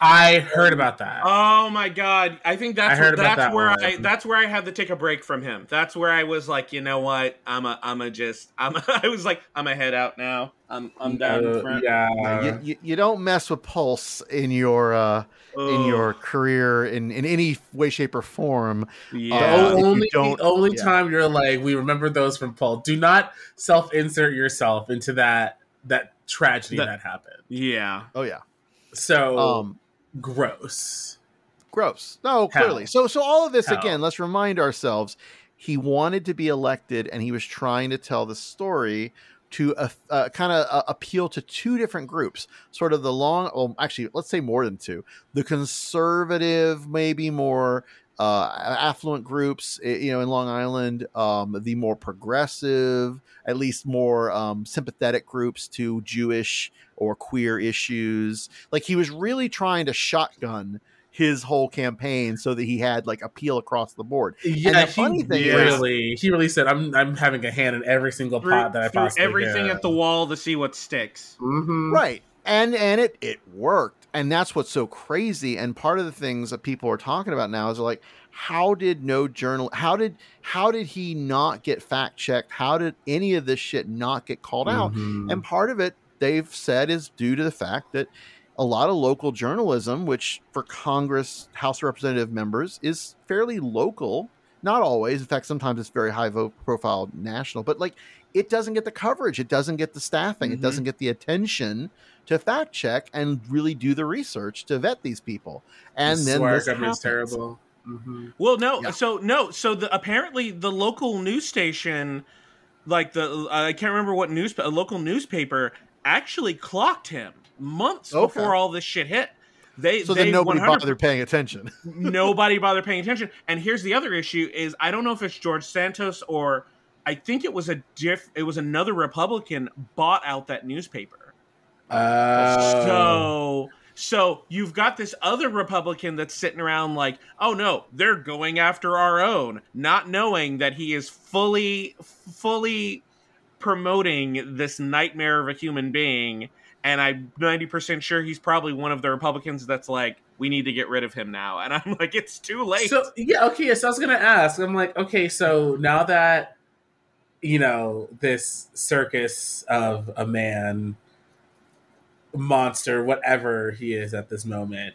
I heard about that. Oh my god! I think that's I heard where, that's that where one. I that's where I had to take a break from him. That's where I was like, you know what? I'm a I'm a just I'm a, I was like I'm a head out now. I'm I'm down Uh, front. yeah. you, you, you don't mess with pulse in your uh, in your career in, in any way shape or form yeah. Uh, only the only yeah. time you're like, we remember those from Paul. Do not self insert yourself into that that tragedy That- that, happened. yeah. oh yeah So um gross. gross no Hell. clearly so so all of this Hell. again let's remind ourselves he wanted to be elected and he was trying to tell the story to uh, uh, kind of uh, appeal to two different groups sort of the long well actually let's say more than two the conservative maybe more uh, affluent groups eh, you know in long island um, the more progressive at least more um, sympathetic groups to jewish or queer issues. Like he was really trying to shotgun his whole campaign so that he had like appeal across the board. Yeah, the funny he thing is- really he really said, "I'm I'm having a hand in every single pot that I possibly everything at the wall to see what sticks. hmm right and and it it worked. And that's what's so crazy. And part of the things that people are talking about now is like how did no journal how did how did he not get fact checked? How did any of this shit not get called out? Mm-hmm. and part of it they've said is due to the fact that a lot of local journalism which for congress house of representative members is fairly local. Not always. In fact sometimes it's very high vote profile national. But like it doesn't get the coverage. It doesn't get the staffing. It Mhm. doesn't get the attention to fact check and really do the research to vet these people and then our this government's happens. terrible. hmm Well, no. Yeah. So no. So the apparently the local news station, like the I can't remember what news a local newspaper actually clocked him months Okay. before all this shit hit. They so they then nobody 100 bothered paying attention nobody bothered paying attention. And here's the other issue: is I don't know if it's George Santos or I think it was a diff. It was another Republican bought out that newspaper. Uh, So so you've got this other Republican that's sitting around like, oh no, they're going after our own, not knowing that he is fully fully promoting this nightmare of a human being. And I'm 90% sure he's probably one of the Republicans that's like, we need to get rid of him now. And I'm like, it's too late. So yeah, okay. So I was gonna ask. I'm like, okay, so now that you know this circus of a man, monster, whatever he is at this moment,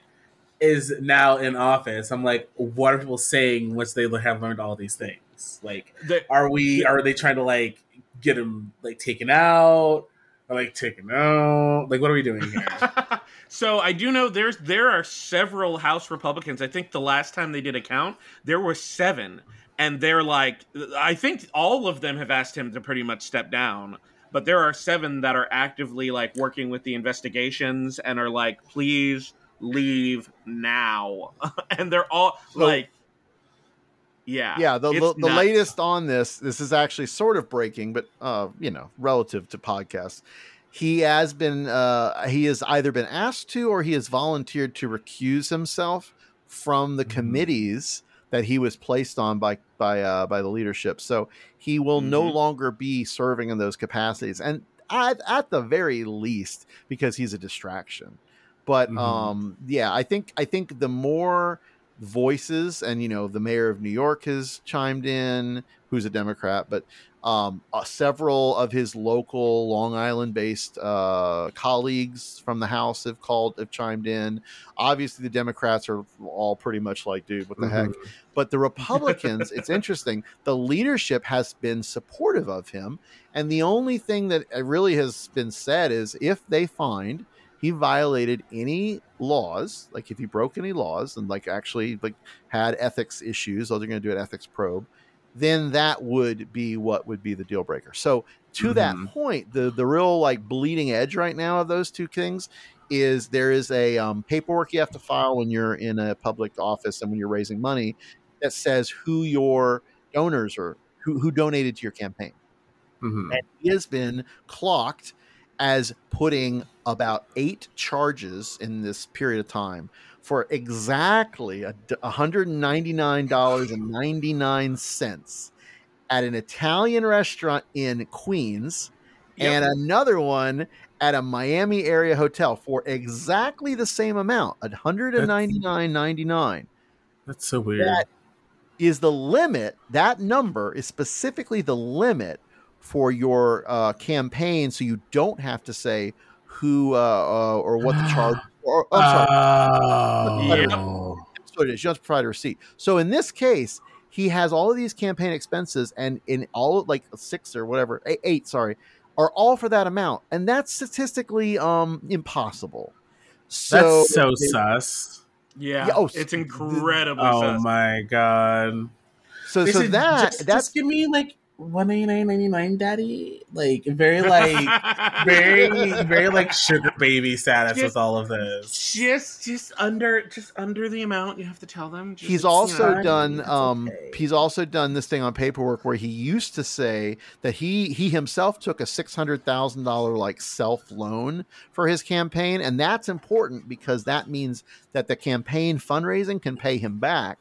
is now in office. I'm like, what are people saying once they have learned all these things? Like, The- are we? Are they trying to like get him like taken out? Or like taken out? Like, what are we doing here? so I do know there's there are several House Republicans. I think the last time they did a count, there were seven, and they're like, I think all of them have asked him to pretty much step down. But there are seven that are actively like working with the investigations and are like, please leave now. and they're all So- like, yeah, yeah the, the, the latest on this this is actually sort of breaking but uh you know relative to podcasts he has been uh he has either been asked to or he has volunteered to recuse himself from the Mhm. committees that he was placed on by by uh by the leadership so he will no Mhm. longer be serving in those capacities and at, at the very least because he's a distraction but Mhm. um yeah i think i think the more voices and you know the mayor of new york has chimed in who's a democrat but um uh, several of his local long island based uh colleagues from the house have called have chimed in obviously the democrats are all pretty much like dude what the heck Mhm. but the Republicans, it's interesting. The leadership has been supportive of him, and the only thing that uh, really has been said is if they find he violated any laws, like if he broke any laws and like actually like had ethics issues, or they're going to do an ethics probe, then that would be what would be the deal breaker. So to that Mhm. point, the the real like bleeding edge right now of those two things is there is a um, paperwork you have to file when you're in a public office and when you're raising money that says who your donors are, who, who donated to your campaign. Mhm. And he has been clocked as putting about eight charges in this period of time for exactly a d- $199.99 at an Italian restaurant in Queens and another one at a Miami area hotel for exactly the same amount, $199.99 That's so weird. that is the limit. That number is specifically the limit for your uh, campaign, so you don't have to say who uh, uh, or what the charge. Or, oh, I'm sorry. Oh. That's what it is. You don't have to provide a receipt. So in this case, he has all of these campaign expenses, and in all like six or whatever, eight, eight sorry, are all for that amount, and that's statistically um impossible. So That's so they- sus. Yeah, Yeah, oh, it's incredibly. Oh sus. my god. So They so that just, that's just give me like one ninety nine ninety nine, daddy. Like very like very very like sugar baby status Just- with all of this. just just under just under the amount you have to tell them. Just, he's also know. done um okay. he's also done this thing on paperwork where he used to say that he he himself took a six hundred thousand dollar like self loan for his campaign and that's important because that means that the campaign fundraising can pay him back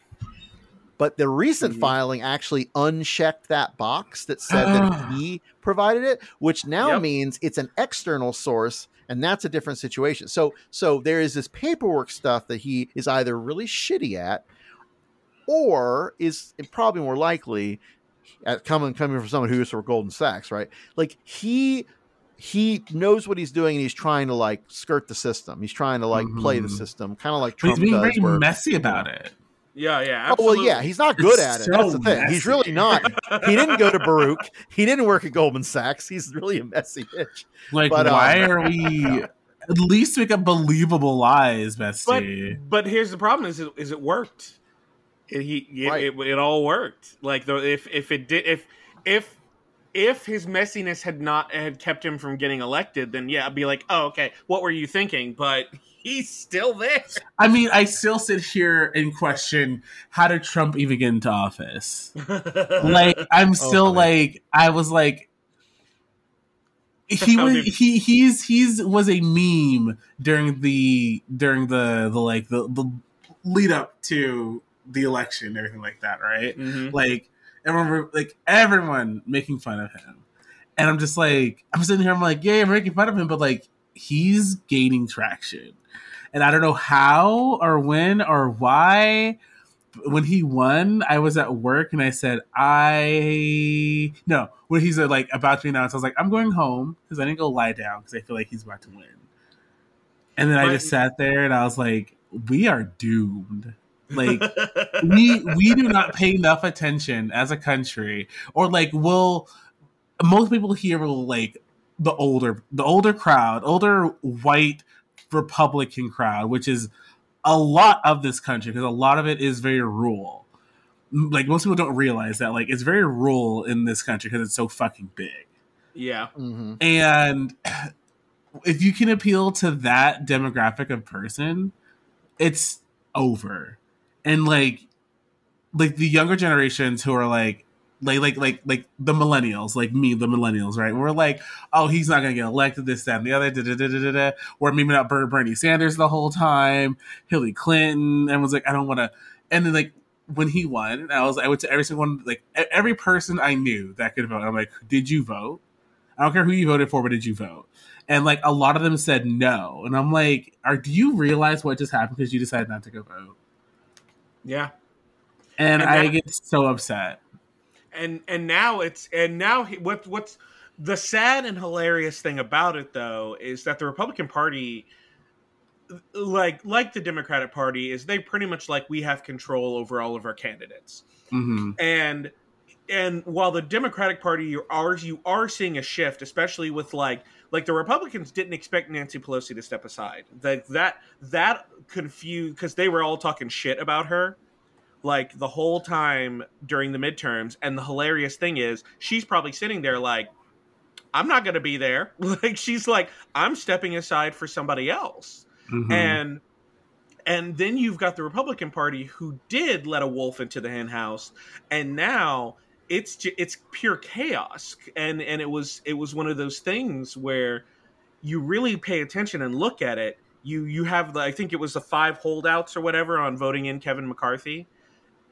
but the recent Mm-hmm. filing actually unchecked that box that said that he provided it which now Yep. means it's an external source and that's a different situation so so there is this paperwork stuff that he is either really shitty at or is probably more likely at coming coming from someone who to work Goldman Sachs, right? Like he he knows what he's doing and he's trying to like skirt the system. He's trying to like play the Mhm. system, kind of like But he's Trump being does. very where- messy about it. Yeah, yeah. Oh, well, yeah, he's not good It's at it. so That's the thing. He's really not. He didn't go to Baruch. He didn't work at Goldman Sachs. He's really a messy bitch. Like, But, um, why are we at least make up believable lies, But bestie? but here's the problem: is it is it worked? It, he it, Right. it, it all worked. Like the if if it did if if if his messiness had not had kept him from getting elected, then yeah, I'd be like, oh okay, what were you thinking? But he's still there. I mean, I still sit here and question how did Trump even get into office? Like, I'm still honey. like, I was like, he was he he's he's was a meme during the during the the like the the lead up to the election and everything like that, right? Mhm. Like everyone like everyone making fun of him. And I'm just like I'm sitting here, I'm like, yeah, I'm making fun of him, but like he's gaining traction. And I don't know how or when or why. When he won, I was at work and I said, I no, when he's uh, like about to be announced, I was like, I'm going home because I didn't go lie down because I feel like he's about to win. And then I just sat there and I was like, we are doomed. Like we we do not pay enough attention as a country or like we'll most people here will like the older the older crowd older white republican crowd which is a lot of this country because a lot of it is very rural. Like most people don't realize that like it's very rural in this country because it's so fucking big. Yeah, hmm and if you can appeal to that demographic of person, it's over. And like like the younger generations who are like like like like like the millennials, like me, the millennials, right? We're like, oh, he's not gonna get elected, this, that, and the other, da da da da da. We're memeing out Ber- Bernie Sanders the whole time, Hillary Clinton, and was like, I don't want to. And then like when he won, I was I went to every single one, like every person I knew that could vote. I'm like, did you vote? I don't care who you voted for, but did you vote? And like a lot of them said no, and I'm like, are do you realize what just happened because you decided not to go vote? yeah. And, And I get so upset. And and now it's and now he, what what's the sad and hilarious thing about it though is that the Republican Party like like the Democratic Party is they pretty much like we have control over all of our candidates. hmm And and while the Democratic Party you are you are seeing a shift especially with like like the Republicans didn't expect Nancy Pelosi to step aside. Like that that confused cuz they were all talking shit about her like the whole time during the midterms and the hilarious thing is she's probably sitting there like I'm not going to be there. Like she's like, I'm stepping aside for somebody else. Mhm. And and then you've got the Republican Party who did let a wolf into the hen house, and now it's ju- it's pure chaos. And and it was it was one of those things where you really pay attention and look at it. You you have the I think it was the five holdouts or whatever on voting in Kevin McCarthy,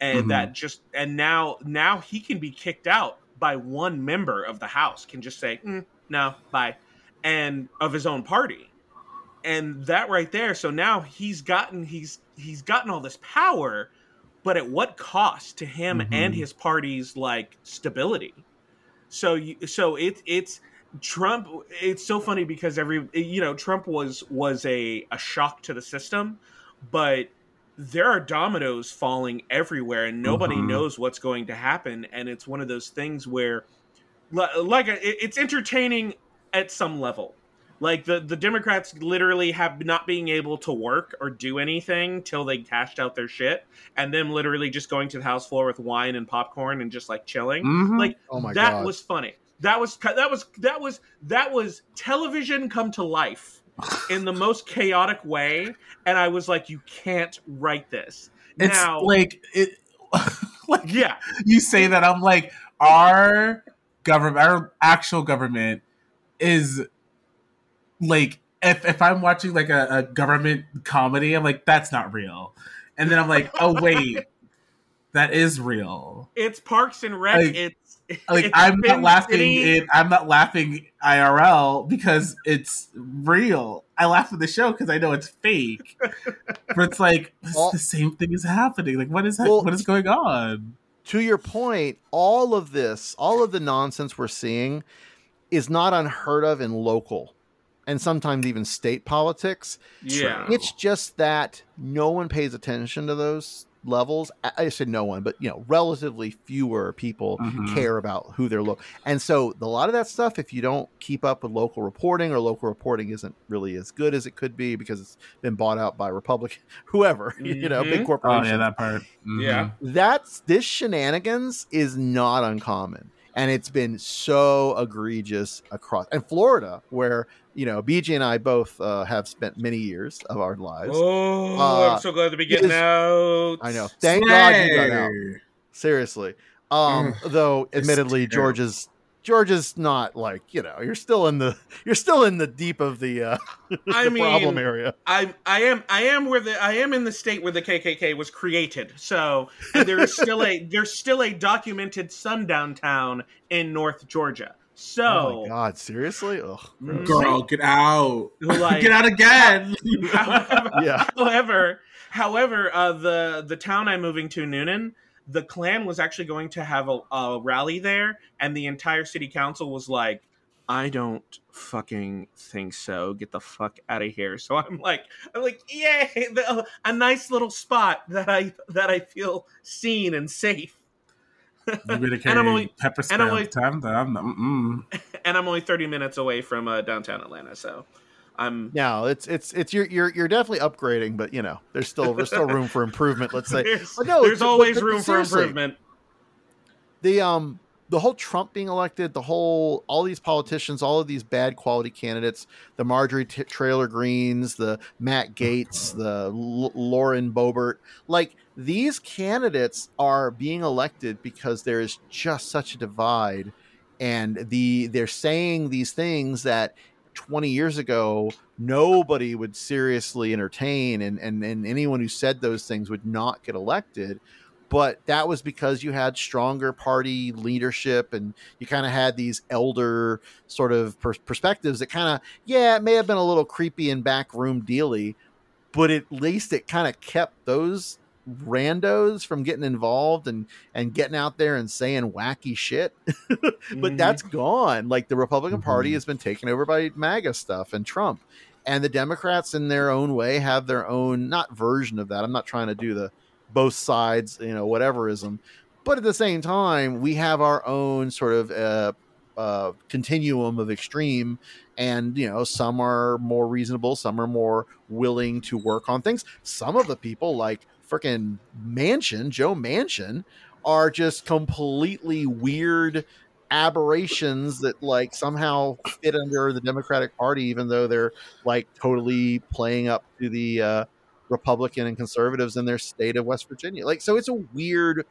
and Mhm. that just and now now he can be kicked out by one member of the House can just say "Mm, no bye, and of his own party and that right there so now he's gotten he's he's gotten all this power but at what cost to him Mhm. and his party's like stability so you so it it's trump it's so funny because every you know trump was was a a shock to the system but there are dominoes falling everywhere and nobody Mhm. knows what's going to happen and it's one of those things where like it's entertaining at some level like the the democrats literally have not being able to work or do anything till they cashed out their shit and them literally just going to the house floor with wine and popcorn and just like chilling Mhm. like Oh my that God. was funny that was that was that was that was television come to life in the most chaotic way and i was like you can't write this. It's now like it like yeah. you say that i'm like our government our actual government is like if, if i'm watching like a, a government comedy i'm like that's not real. And then i'm like oh wait. That is real. It's parks and rec Like- it's like it's i'm not laughing City. in i'm not laughing irl because it's real. I laugh at the show because i know it's fake. But it's like this, All- the same thing is happening. Like what is that Well, what is going on? to your point, all of this, all of the nonsense we're seeing is not unheard of in local and sometimes even state politics. yeah. It's just that no one pays attention to those levels. I I said no one, but you know, relatively fewer people Mhm. care about who they're local. And so a lot of that stuff, if you don't keep up with local reporting or local reporting isn't really as good as it could be because it's been bought out by Republican whoever, you know, big Mhm. oh yeah that part Mhm. yeah that's this shenanigans is not uncommon and it's been so egregious across and florida where you know bj and i both uh, have spent many years of our lives. Oh Uh, i'm so glad to be getting is- out. I know. Thank god you got out. Seriously. Um though admittedly terrible. George is not like you know you're still in the you're still in the deep of the uh I the mean, problem area. I I am I am where the I am in the state where the KKK was created. So there is still a there's still a documented sundown town in North Georgia. oh So my god seriously? Ugh, girl get out. Like- get out again. however, yeah. however, however, uh, the the town I'm moving to, Newnan, the Klan was actually going to have a, a rally there, and the entire city council was like, "I don't fucking think so. Get the fuck out of here." So I'm like, I'm like, yay, a nice little spot that I that I feel seen and safe. And I'm only- pepper spray and I'm only- time. I'm mm-mm. and I'm only 30 minutes away from uh, downtown Atlanta, so I'm No, it's it's it's you're you're you're definitely upgrading, but you know, there's still there's still room for improvement. Let's say there's, But no, there's it's- but- always but room for improvement. the um the whole Trump being elected, the whole all these politicians, all of these bad quality candidates, the Marjorie T- Trailer Greens, the Matt Gaetz, the L- Lauren Boebert, like these candidates are being elected because there is just such a divide, and the they're saying these things that 20 years ago nobody would seriously entertain and, and and anyone who said those things would not get elected. But that was because you had stronger party leadership and you kind of had these elder sort of per- perspectives that kind of yeah it may have been a little creepy and backroom dealy but at least it kind of kept those randos from getting involved and and getting out there and saying wacky shit. But Mhm. that's gone. Like the republican party Mhm. has been taken over by maga stuff and trump. And the democrats in their own way have their own not version of that. I'm not trying to do the both sides you know whateverism. But at the same time we have our own sort of uh, uh, continuum of extreme. And you know some are more reasonable some are more willing to work on things. Some of the people like freaking Manchin joe Manchin are just completely weird aberrations that like somehow fit under the Democratic Party, even though they're like totally playing up to the uh, Republican and conservatives in their state of West Virginia. Like, so it's a weird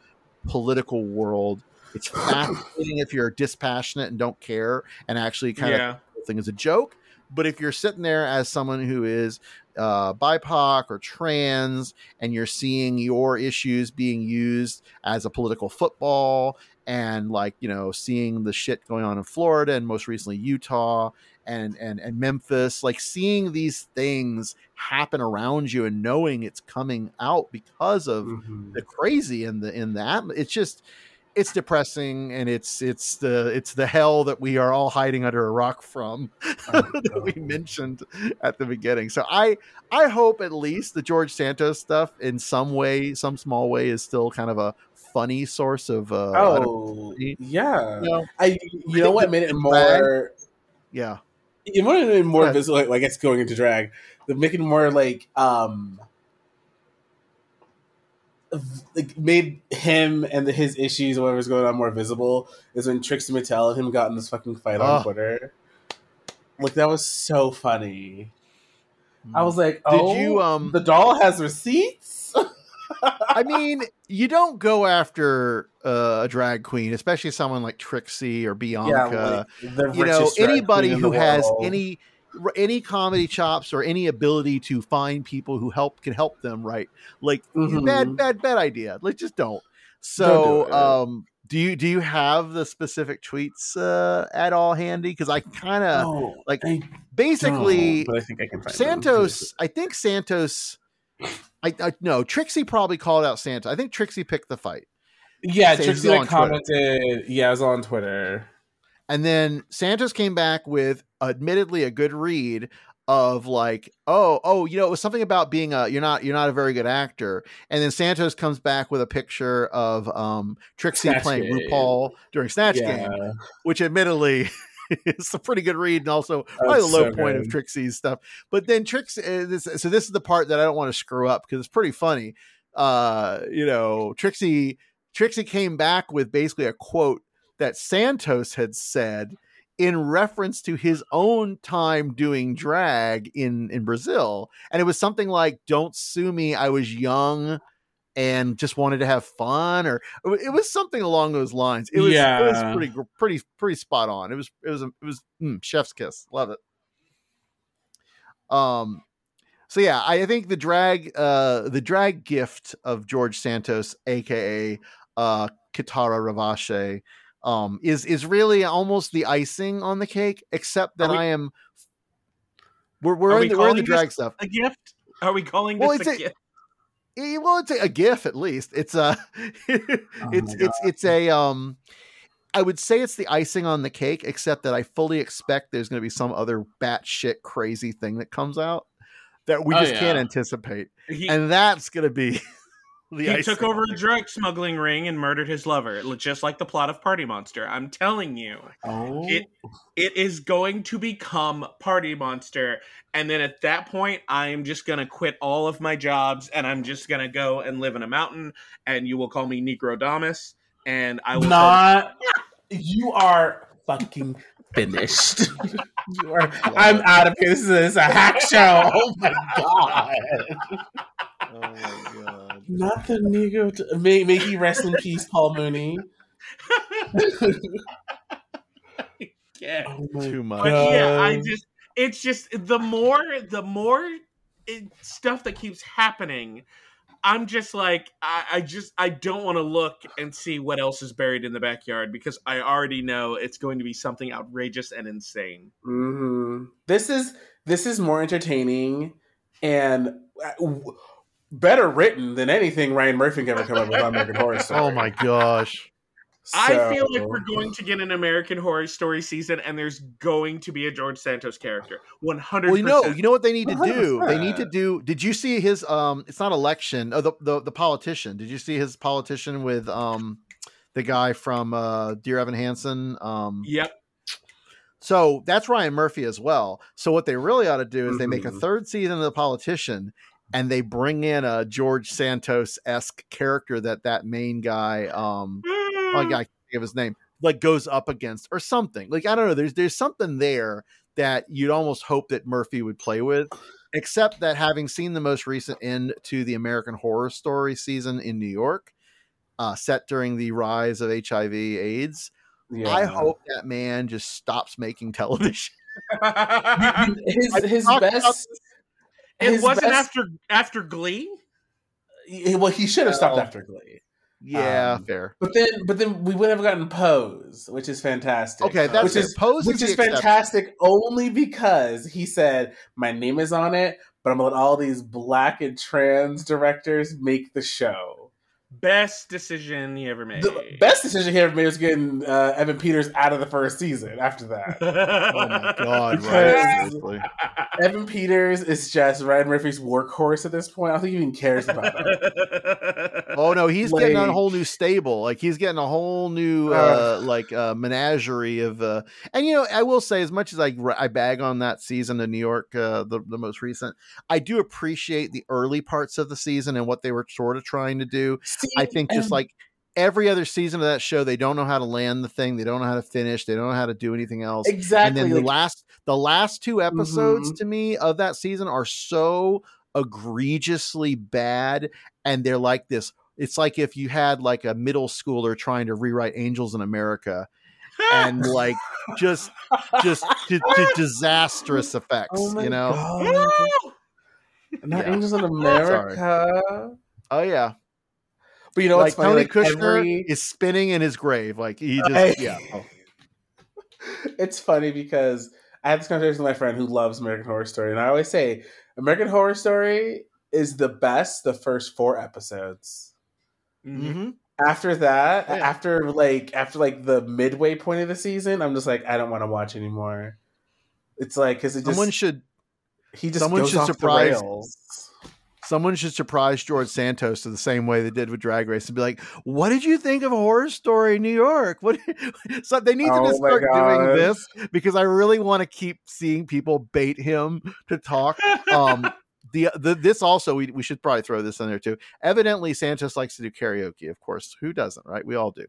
political world. It's fascinating if you're dispassionate and don't care and actually kind Yeah. of thing as a joke. But if you're sitting there as someone who is uh, BIPOC or trans, and you're seeing your issues being used as a political football, and like you know, seeing the shit going on in Florida and most recently Utah and and and Memphis, like seeing these things happen around you and knowing it's coming out because of Mhm. the crazy in the in that it's just it's depressing and it's it's the it's the hell that we are all hiding under a rock from that we mentioned at the beginning so i i hope at least the george santos stuff in some way some small way is still kind of a funny source of uh Oh, yeah. you know, I you know what made it more yeah it made it more Yeah. visible like, I guess going into drag. The making more like um like made him and the, his issues, whatever's going on, more visible is when Trixie Mattel and him got in this fucking fight on Oh. Twitter. Like that was so funny. I was like, Did "Oh, you, um, the doll has receipts." I mean, you don't go after uh, a drag queen, especially someone like Trixie or Bianca. like, the you know, anybody who has world. any any comedy chops or any ability to find people who help can help them. Right? Like Mhm. bad, bad, bad idea. Like just don't. Don't So, do um, do you do you have the specific tweets uh, at all handy? Because I kind of like I basically don't, I think I can find them. Santos, I think Santos. I, I no Trixie probably called out Santos. I think Trixie picked the fight, Yeah, Trixie like Twitter. commented. Yeah, it was on Twitter. and then Santos came back with, admittedly, a good read of like, oh, oh, you know, it was something about being a you're not you're not a very good actor. And then Santos comes back with a picture of um Trixie Snatch playing Game. RuPaul during Snatch Yeah. Game, which admittedly is a pretty good read and also probably the low so point of. Trixie's stuff. But then Trixie, uh, so this is the part that I don't want to screw up because it's pretty funny. Uh, you know, Trixie Trixie came back with basically a quote that Santos had said in reference to his own time doing drag in in Brazil, and it was something like "Don't sue me, I was young." And just wanted to have fun, or it was something along those lines. It was, it was pretty, pretty, pretty spot on. It was, it was, it was mm, chef's kiss. Love it. Um, so yeah, I think the drag, uh, the drag gift of George Santos, aka uh, Kitara Ravache, um, is is really almost the icing on the cake. Except that we- I am, we're we're Are in we the, we're in the drag stuff. A gift? Are we calling Well, this it's a, a- gift? Well it's a, a gif at least it's a it's my it's it's a um i would say it's the icing on the cake except that i fully expect there's going to be some other batshit crazy thing that comes out that we Oh, just can't anticipate He, and that's going to be the he took over a drug smuggling ring and murdered his lover, just like the plot of Party Monster. I'm telling you. Oh, It it is going to become Party Monster, and then at that point, I am just gonna quit all of my jobs, and I'm just gonna go and live in a mountain, and you will call me Negrodamus, and I will not. You are fucking finished. you are. I'm out of here. This this is a hack show. Oh my god. oh my god Not the Negro. T- may, may he rest in peace, Paul Mooney. yeah. Oh my too much But yeah, I just it's just the more the more it, stuff that keeps happening. I'm just like I, I just I don't want to look and see what else is buried in the backyard because I already know it's going to be something outrageous and insane. hmm This is this is more entertaining and uh, w- better written than anything Ryan Murphy can ever come up with on American Horror Story. oh my gosh I feel like we're going to get an American Horror Story season, and there's going to be a George Santos character. One hundred. well you know you know what they need to do they need to do did you see his um it's not election oh the, the the politician did you see his politician with um the guy from uh dear evan hansen um Yep. So that's Ryan Murphy as well. So what they really ought to do is they make a Mhm. third season of The Politician, and they bring in a George Santos esque character that that main guy, um, oh, I can't give his name, like goes up against or something. Like I don't know. There's there's something there that you'd almost hope that Murphy would play with. Except that having seen the most recent end to the American Horror Story season in New York, uh, set during the rise of HIV/AIDS, I hope that man just stops making television. his his best. It his wasn't best- after after Glee. Well, he should have stopped No. after Glee. Yeah, Um, fair. But then, but then we would have gotten Pose, which is fantastic. Okay, that's which fair. is Pose which is is fantastic only because he said my name is on it, but I'm gonna let all these black and trans directors make the show. Best decision he ever made. The best decision he ever made was getting uh, Evan Peters out of the first season. After that, Oh my god! Right? Seriously. Evan Peters is just Ryan Murphy's workhorse at this point. I don't think he even cares about it. Oh no, he's getting on a whole new stable. Like he's getting a whole new uh like uh menagerie of uh and you know, I will say as much as I I bag on that season in New York uh the, the most recent, I do appreciate the early parts of the season and what they were sort of trying to do. See, I think just and- like every other season of that show, they don't know how to land the thing, they don't know how to finish, they don't know how to do anything else. exactly. and then the last the last two episodes Mhm. to me of that season are so egregiously bad and they're like this it's like if you had like a middle schooler trying to rewrite angels in america and like just just to, to disastrous effects Oh my you know God. Not Yeah. Angels in America. oh yeah But you know like what's funny? tony Like, kushner every- is spinning in his grave like he just Hey. yeah oh. it's funny because I had this conversation with my friend who loves American Horror Story, and I always say American Horror Story is the best the first four episodes. Mhm. Mhm. After that, Yeah. after like after like the midway point of the season, I'm just like I don't want to watch anymore. It's like because it just someone should he just someone goes should surprise- the rails. Someone should surprise George Santos in the same way they did with Drag Race and be like, "What did you think of Horror Story New York?" What? so they need to Oh just start doing this because I really want to keep seeing people bait him to talk. Um, the, the this also we we should probably throw this in there too. Evidently, Santos likes to do karaoke. Of course, who doesn't? Right? We all do.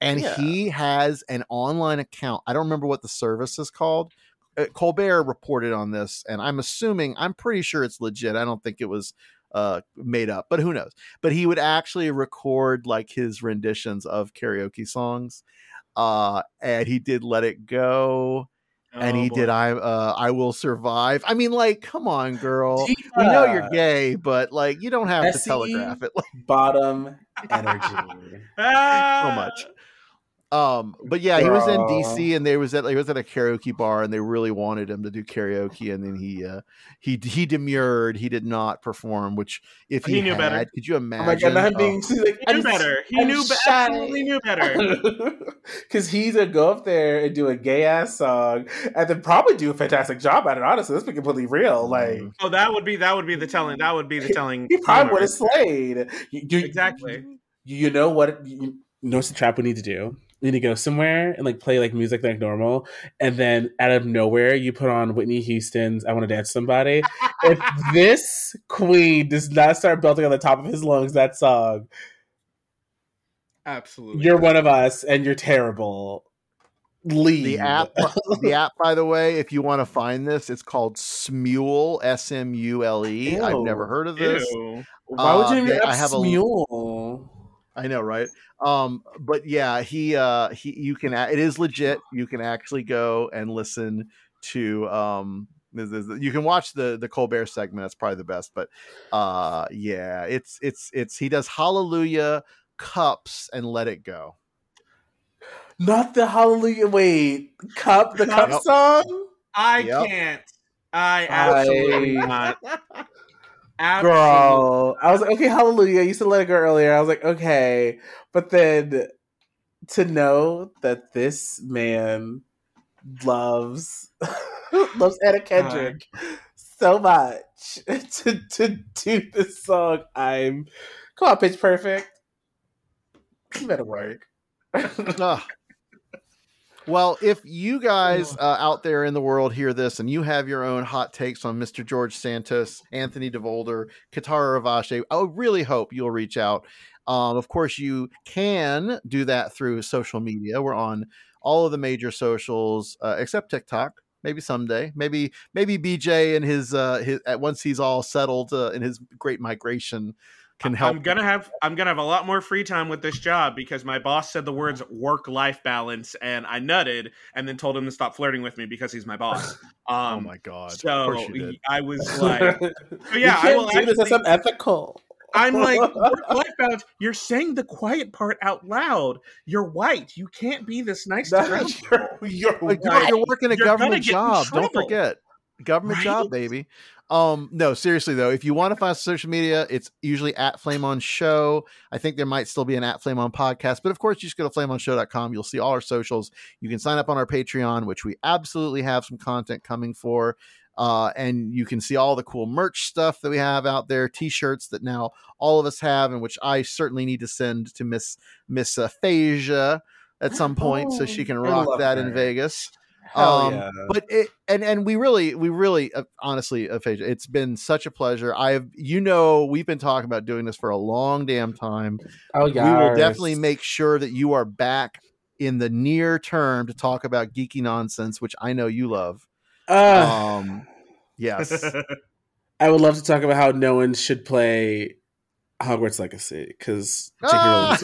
And Yeah. he has an online account. I don't remember what the service is called. Uh, Colbert reported on this, and I'm assuming, I'm pretty sure it's legit. I don't think it was uh made up but who knows but he would actually record like his renditions of karaoke songs uh and he did let it go and Oh, he boy. did i uh i will survive i mean like come on girl we know you're gay but like you don't have to telegraph it like Bottom energy. So much um but yeah he was in dc and they was at he was at a karaoke bar and they really wanted him to do karaoke and then he uh he he demurred he did not perform which if he, He knew had, better. could you imagine? Oh my imagine god, not him Oh. being she's like, He knew better. He I'm knew be- absolutely knew better. Because he's gonna go up there and do a gay ass song, and then probably do a fantastic job at it. Honestly, let's be completely real. Like Mm. Oh, that would be that would be the telling. That would be the telling. he probably would have slayed. You, you- Exactly. You know what? You, you know what's the trap we need to do? We need to go somewhere and like play like music like normal, and then out of nowhere you put on Whitney Houston's "I Want to Dance Somebody." if this queen does not start belting on the top of his lungs that song, Absolutely. you're one of us and you're terrible. Leave The app, the app, by the way, if you want to find this, it's called Smule, S M U L E. I've never heard of this. Ew. Why would Uh, you they- even I have have a- a mule? I know, right? Um, but yeah, he, uh, he, you can, it is legit. You can actually go and listen to, um, this- this- you can watch the the Colbert segment. That's probably the best. But, uh, yeah, it's it's it's he does Hallelujah, Cups, and Let It Go. Not the Hallelujah. Wait, cup the cup Yep. song. I Yep. can't. I absolutely I- not. Absolutely. Girl, I was like, okay, Hallelujah. You said let it go earlier. I was like, okay, but then to know that this man loves loves Anna Kendrick so much to to do this song, I'm come on, Pitch Perfect. You better work. Ah. Well, if you guys uh, out there in the world hear this and you have your own hot takes on Mr. George Santos, Anthony DeVolder, Kitara Ravache, I really hope you'll reach out. Um, of course, you can do that through social media. We're on all of the major socials uh, except TikTok. Maybe someday. Maybe maybe BJ and his uh his at once he's all settled uh, in his great migration can help. I'm gonna have I'm gonna have a lot more free time with this job because my boss said the words work life balance and I nutted and then told him to stop flirting with me because he's my boss. Um, oh my god! So I was like, so yeah, I will. Do this. That's unethical. I'm like, work life balance. You're saying the quiet part out loud. You're white. You can't be this nice. That's you're, you're, you're, you're, working a you're government job. Don't forget, government right? job, baby. Um, no, seriously though, if you want to find social media, it's usually at Flame On Show. I think there might still be an at Flame On podcast, but of course, you just go to flameonshow.com. You'll see all our socials. You can sign up on our Patreon, which we absolutely have some content coming for. Uh, and you can see all the cool merch stuff that we have out there, t-shirts that now all of us have, and which I certainly need to send to Miss Miss uh, Phasia at some point oh, so she oh, can rock that her. in Vegas. Um, yeah. but it and and we really we really uh, honestly uh, it's been such a pleasure. I've you know we've been talking about doing this for a long damn time. Oh yeah we will definitely make sure that you are back in the near term to talk about geeky nonsense which i know you love. Uh, um yes. I would love to talk about how no one should play hogwarts legacy because ah!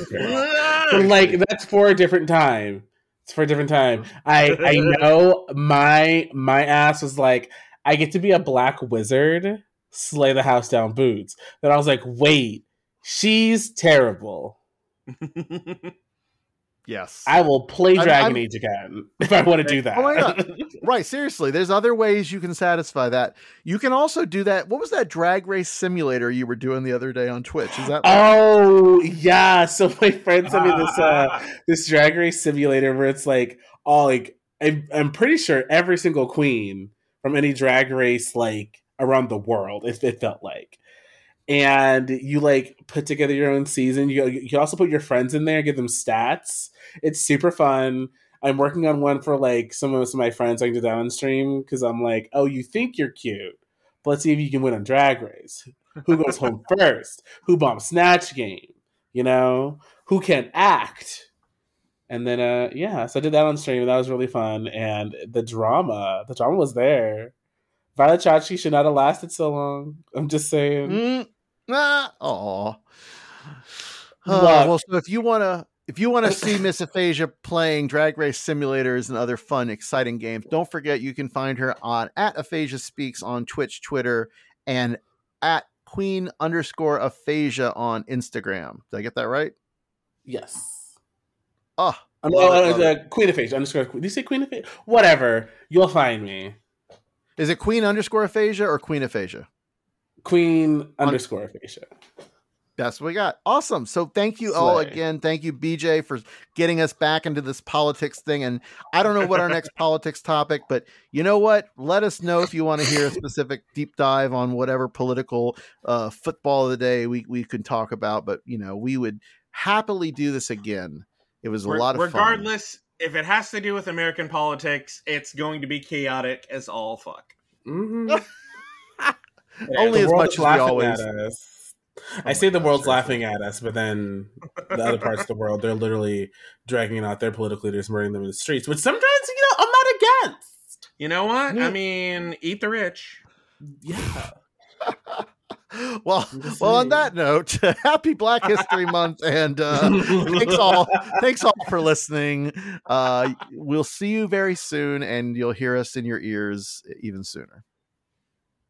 like that's for a different time it's for a different time. I I know my my ass was like, I get to be a black wizard, slay the house down boots. Then I was like, wait, she's terrible. Yes. I will play Dragon Age again if I want to do that. Oh right, seriously. There's other ways you can satisfy that. You can also do that. What was that drag race simulator you were doing the other day on Twitch? Is that Oh, yeah. So my friend sent me this uh this drag race simulator where it's like all like I'm, I'm pretty sure every single queen from any drag race like around the world, it, it felt like and you like put together your own season. You you can also put your friends in there, give them stats. It's super fun. I'm working on one for like some of, some of my friends I can do that on stream because I'm like, oh, you think you're cute, but let's see if you can win on Drag Race. Who goes home first? Who bombs Snatch Game? You know, who can act? And then, uh, yeah, so I did that on stream. And that was really fun, and the drama, the drama was there. Violet Chachki should not have lasted so long. I'm just saying. Mm, Ah, oh. Uh, well, so if you want to if you want to see Miss Aphasia playing drag race simulators and other fun, exciting games, don't forget you can find her on at Aphasia Speaks on Twitch, Twitter, and at Queen underscore Aphasia on Instagram. Did I get that right? Yes. Oh, uh, uh, Queen Aphasia underscore. Did you say Queen Aphasia? Whatever. You'll find me. Is it Queen underscore Aphasia or Queen Aphasia? Queen underscore aphasia. That's what we got. Awesome. So thank you Slay. all again. Thank you, BJ, for getting us back into this politics thing. And I don't know what our next politics topic, but you know what? Let us know if you want to hear a specific deep dive on whatever political uh, football of the day we, we can talk about. But you know, we would happily do this again. It was a lot of regardless, fun. if it has to do with American politics, it's going to be chaotic as all fuck. Mm-hmm. Yeah, Only as much as we always. Oh I say the world's sure, laughing at us, but then the other parts of the world, they're literally dragging out their political leaders, murdering them in the streets. Which sometimes, you know, I'm not against. You know what? I mean, eat the rich. Yeah. well, well. On that note, happy Black History Month, and uh, thanks all, thanks all for listening. Uh, we'll see you very soon, and you'll hear us in your ears even sooner.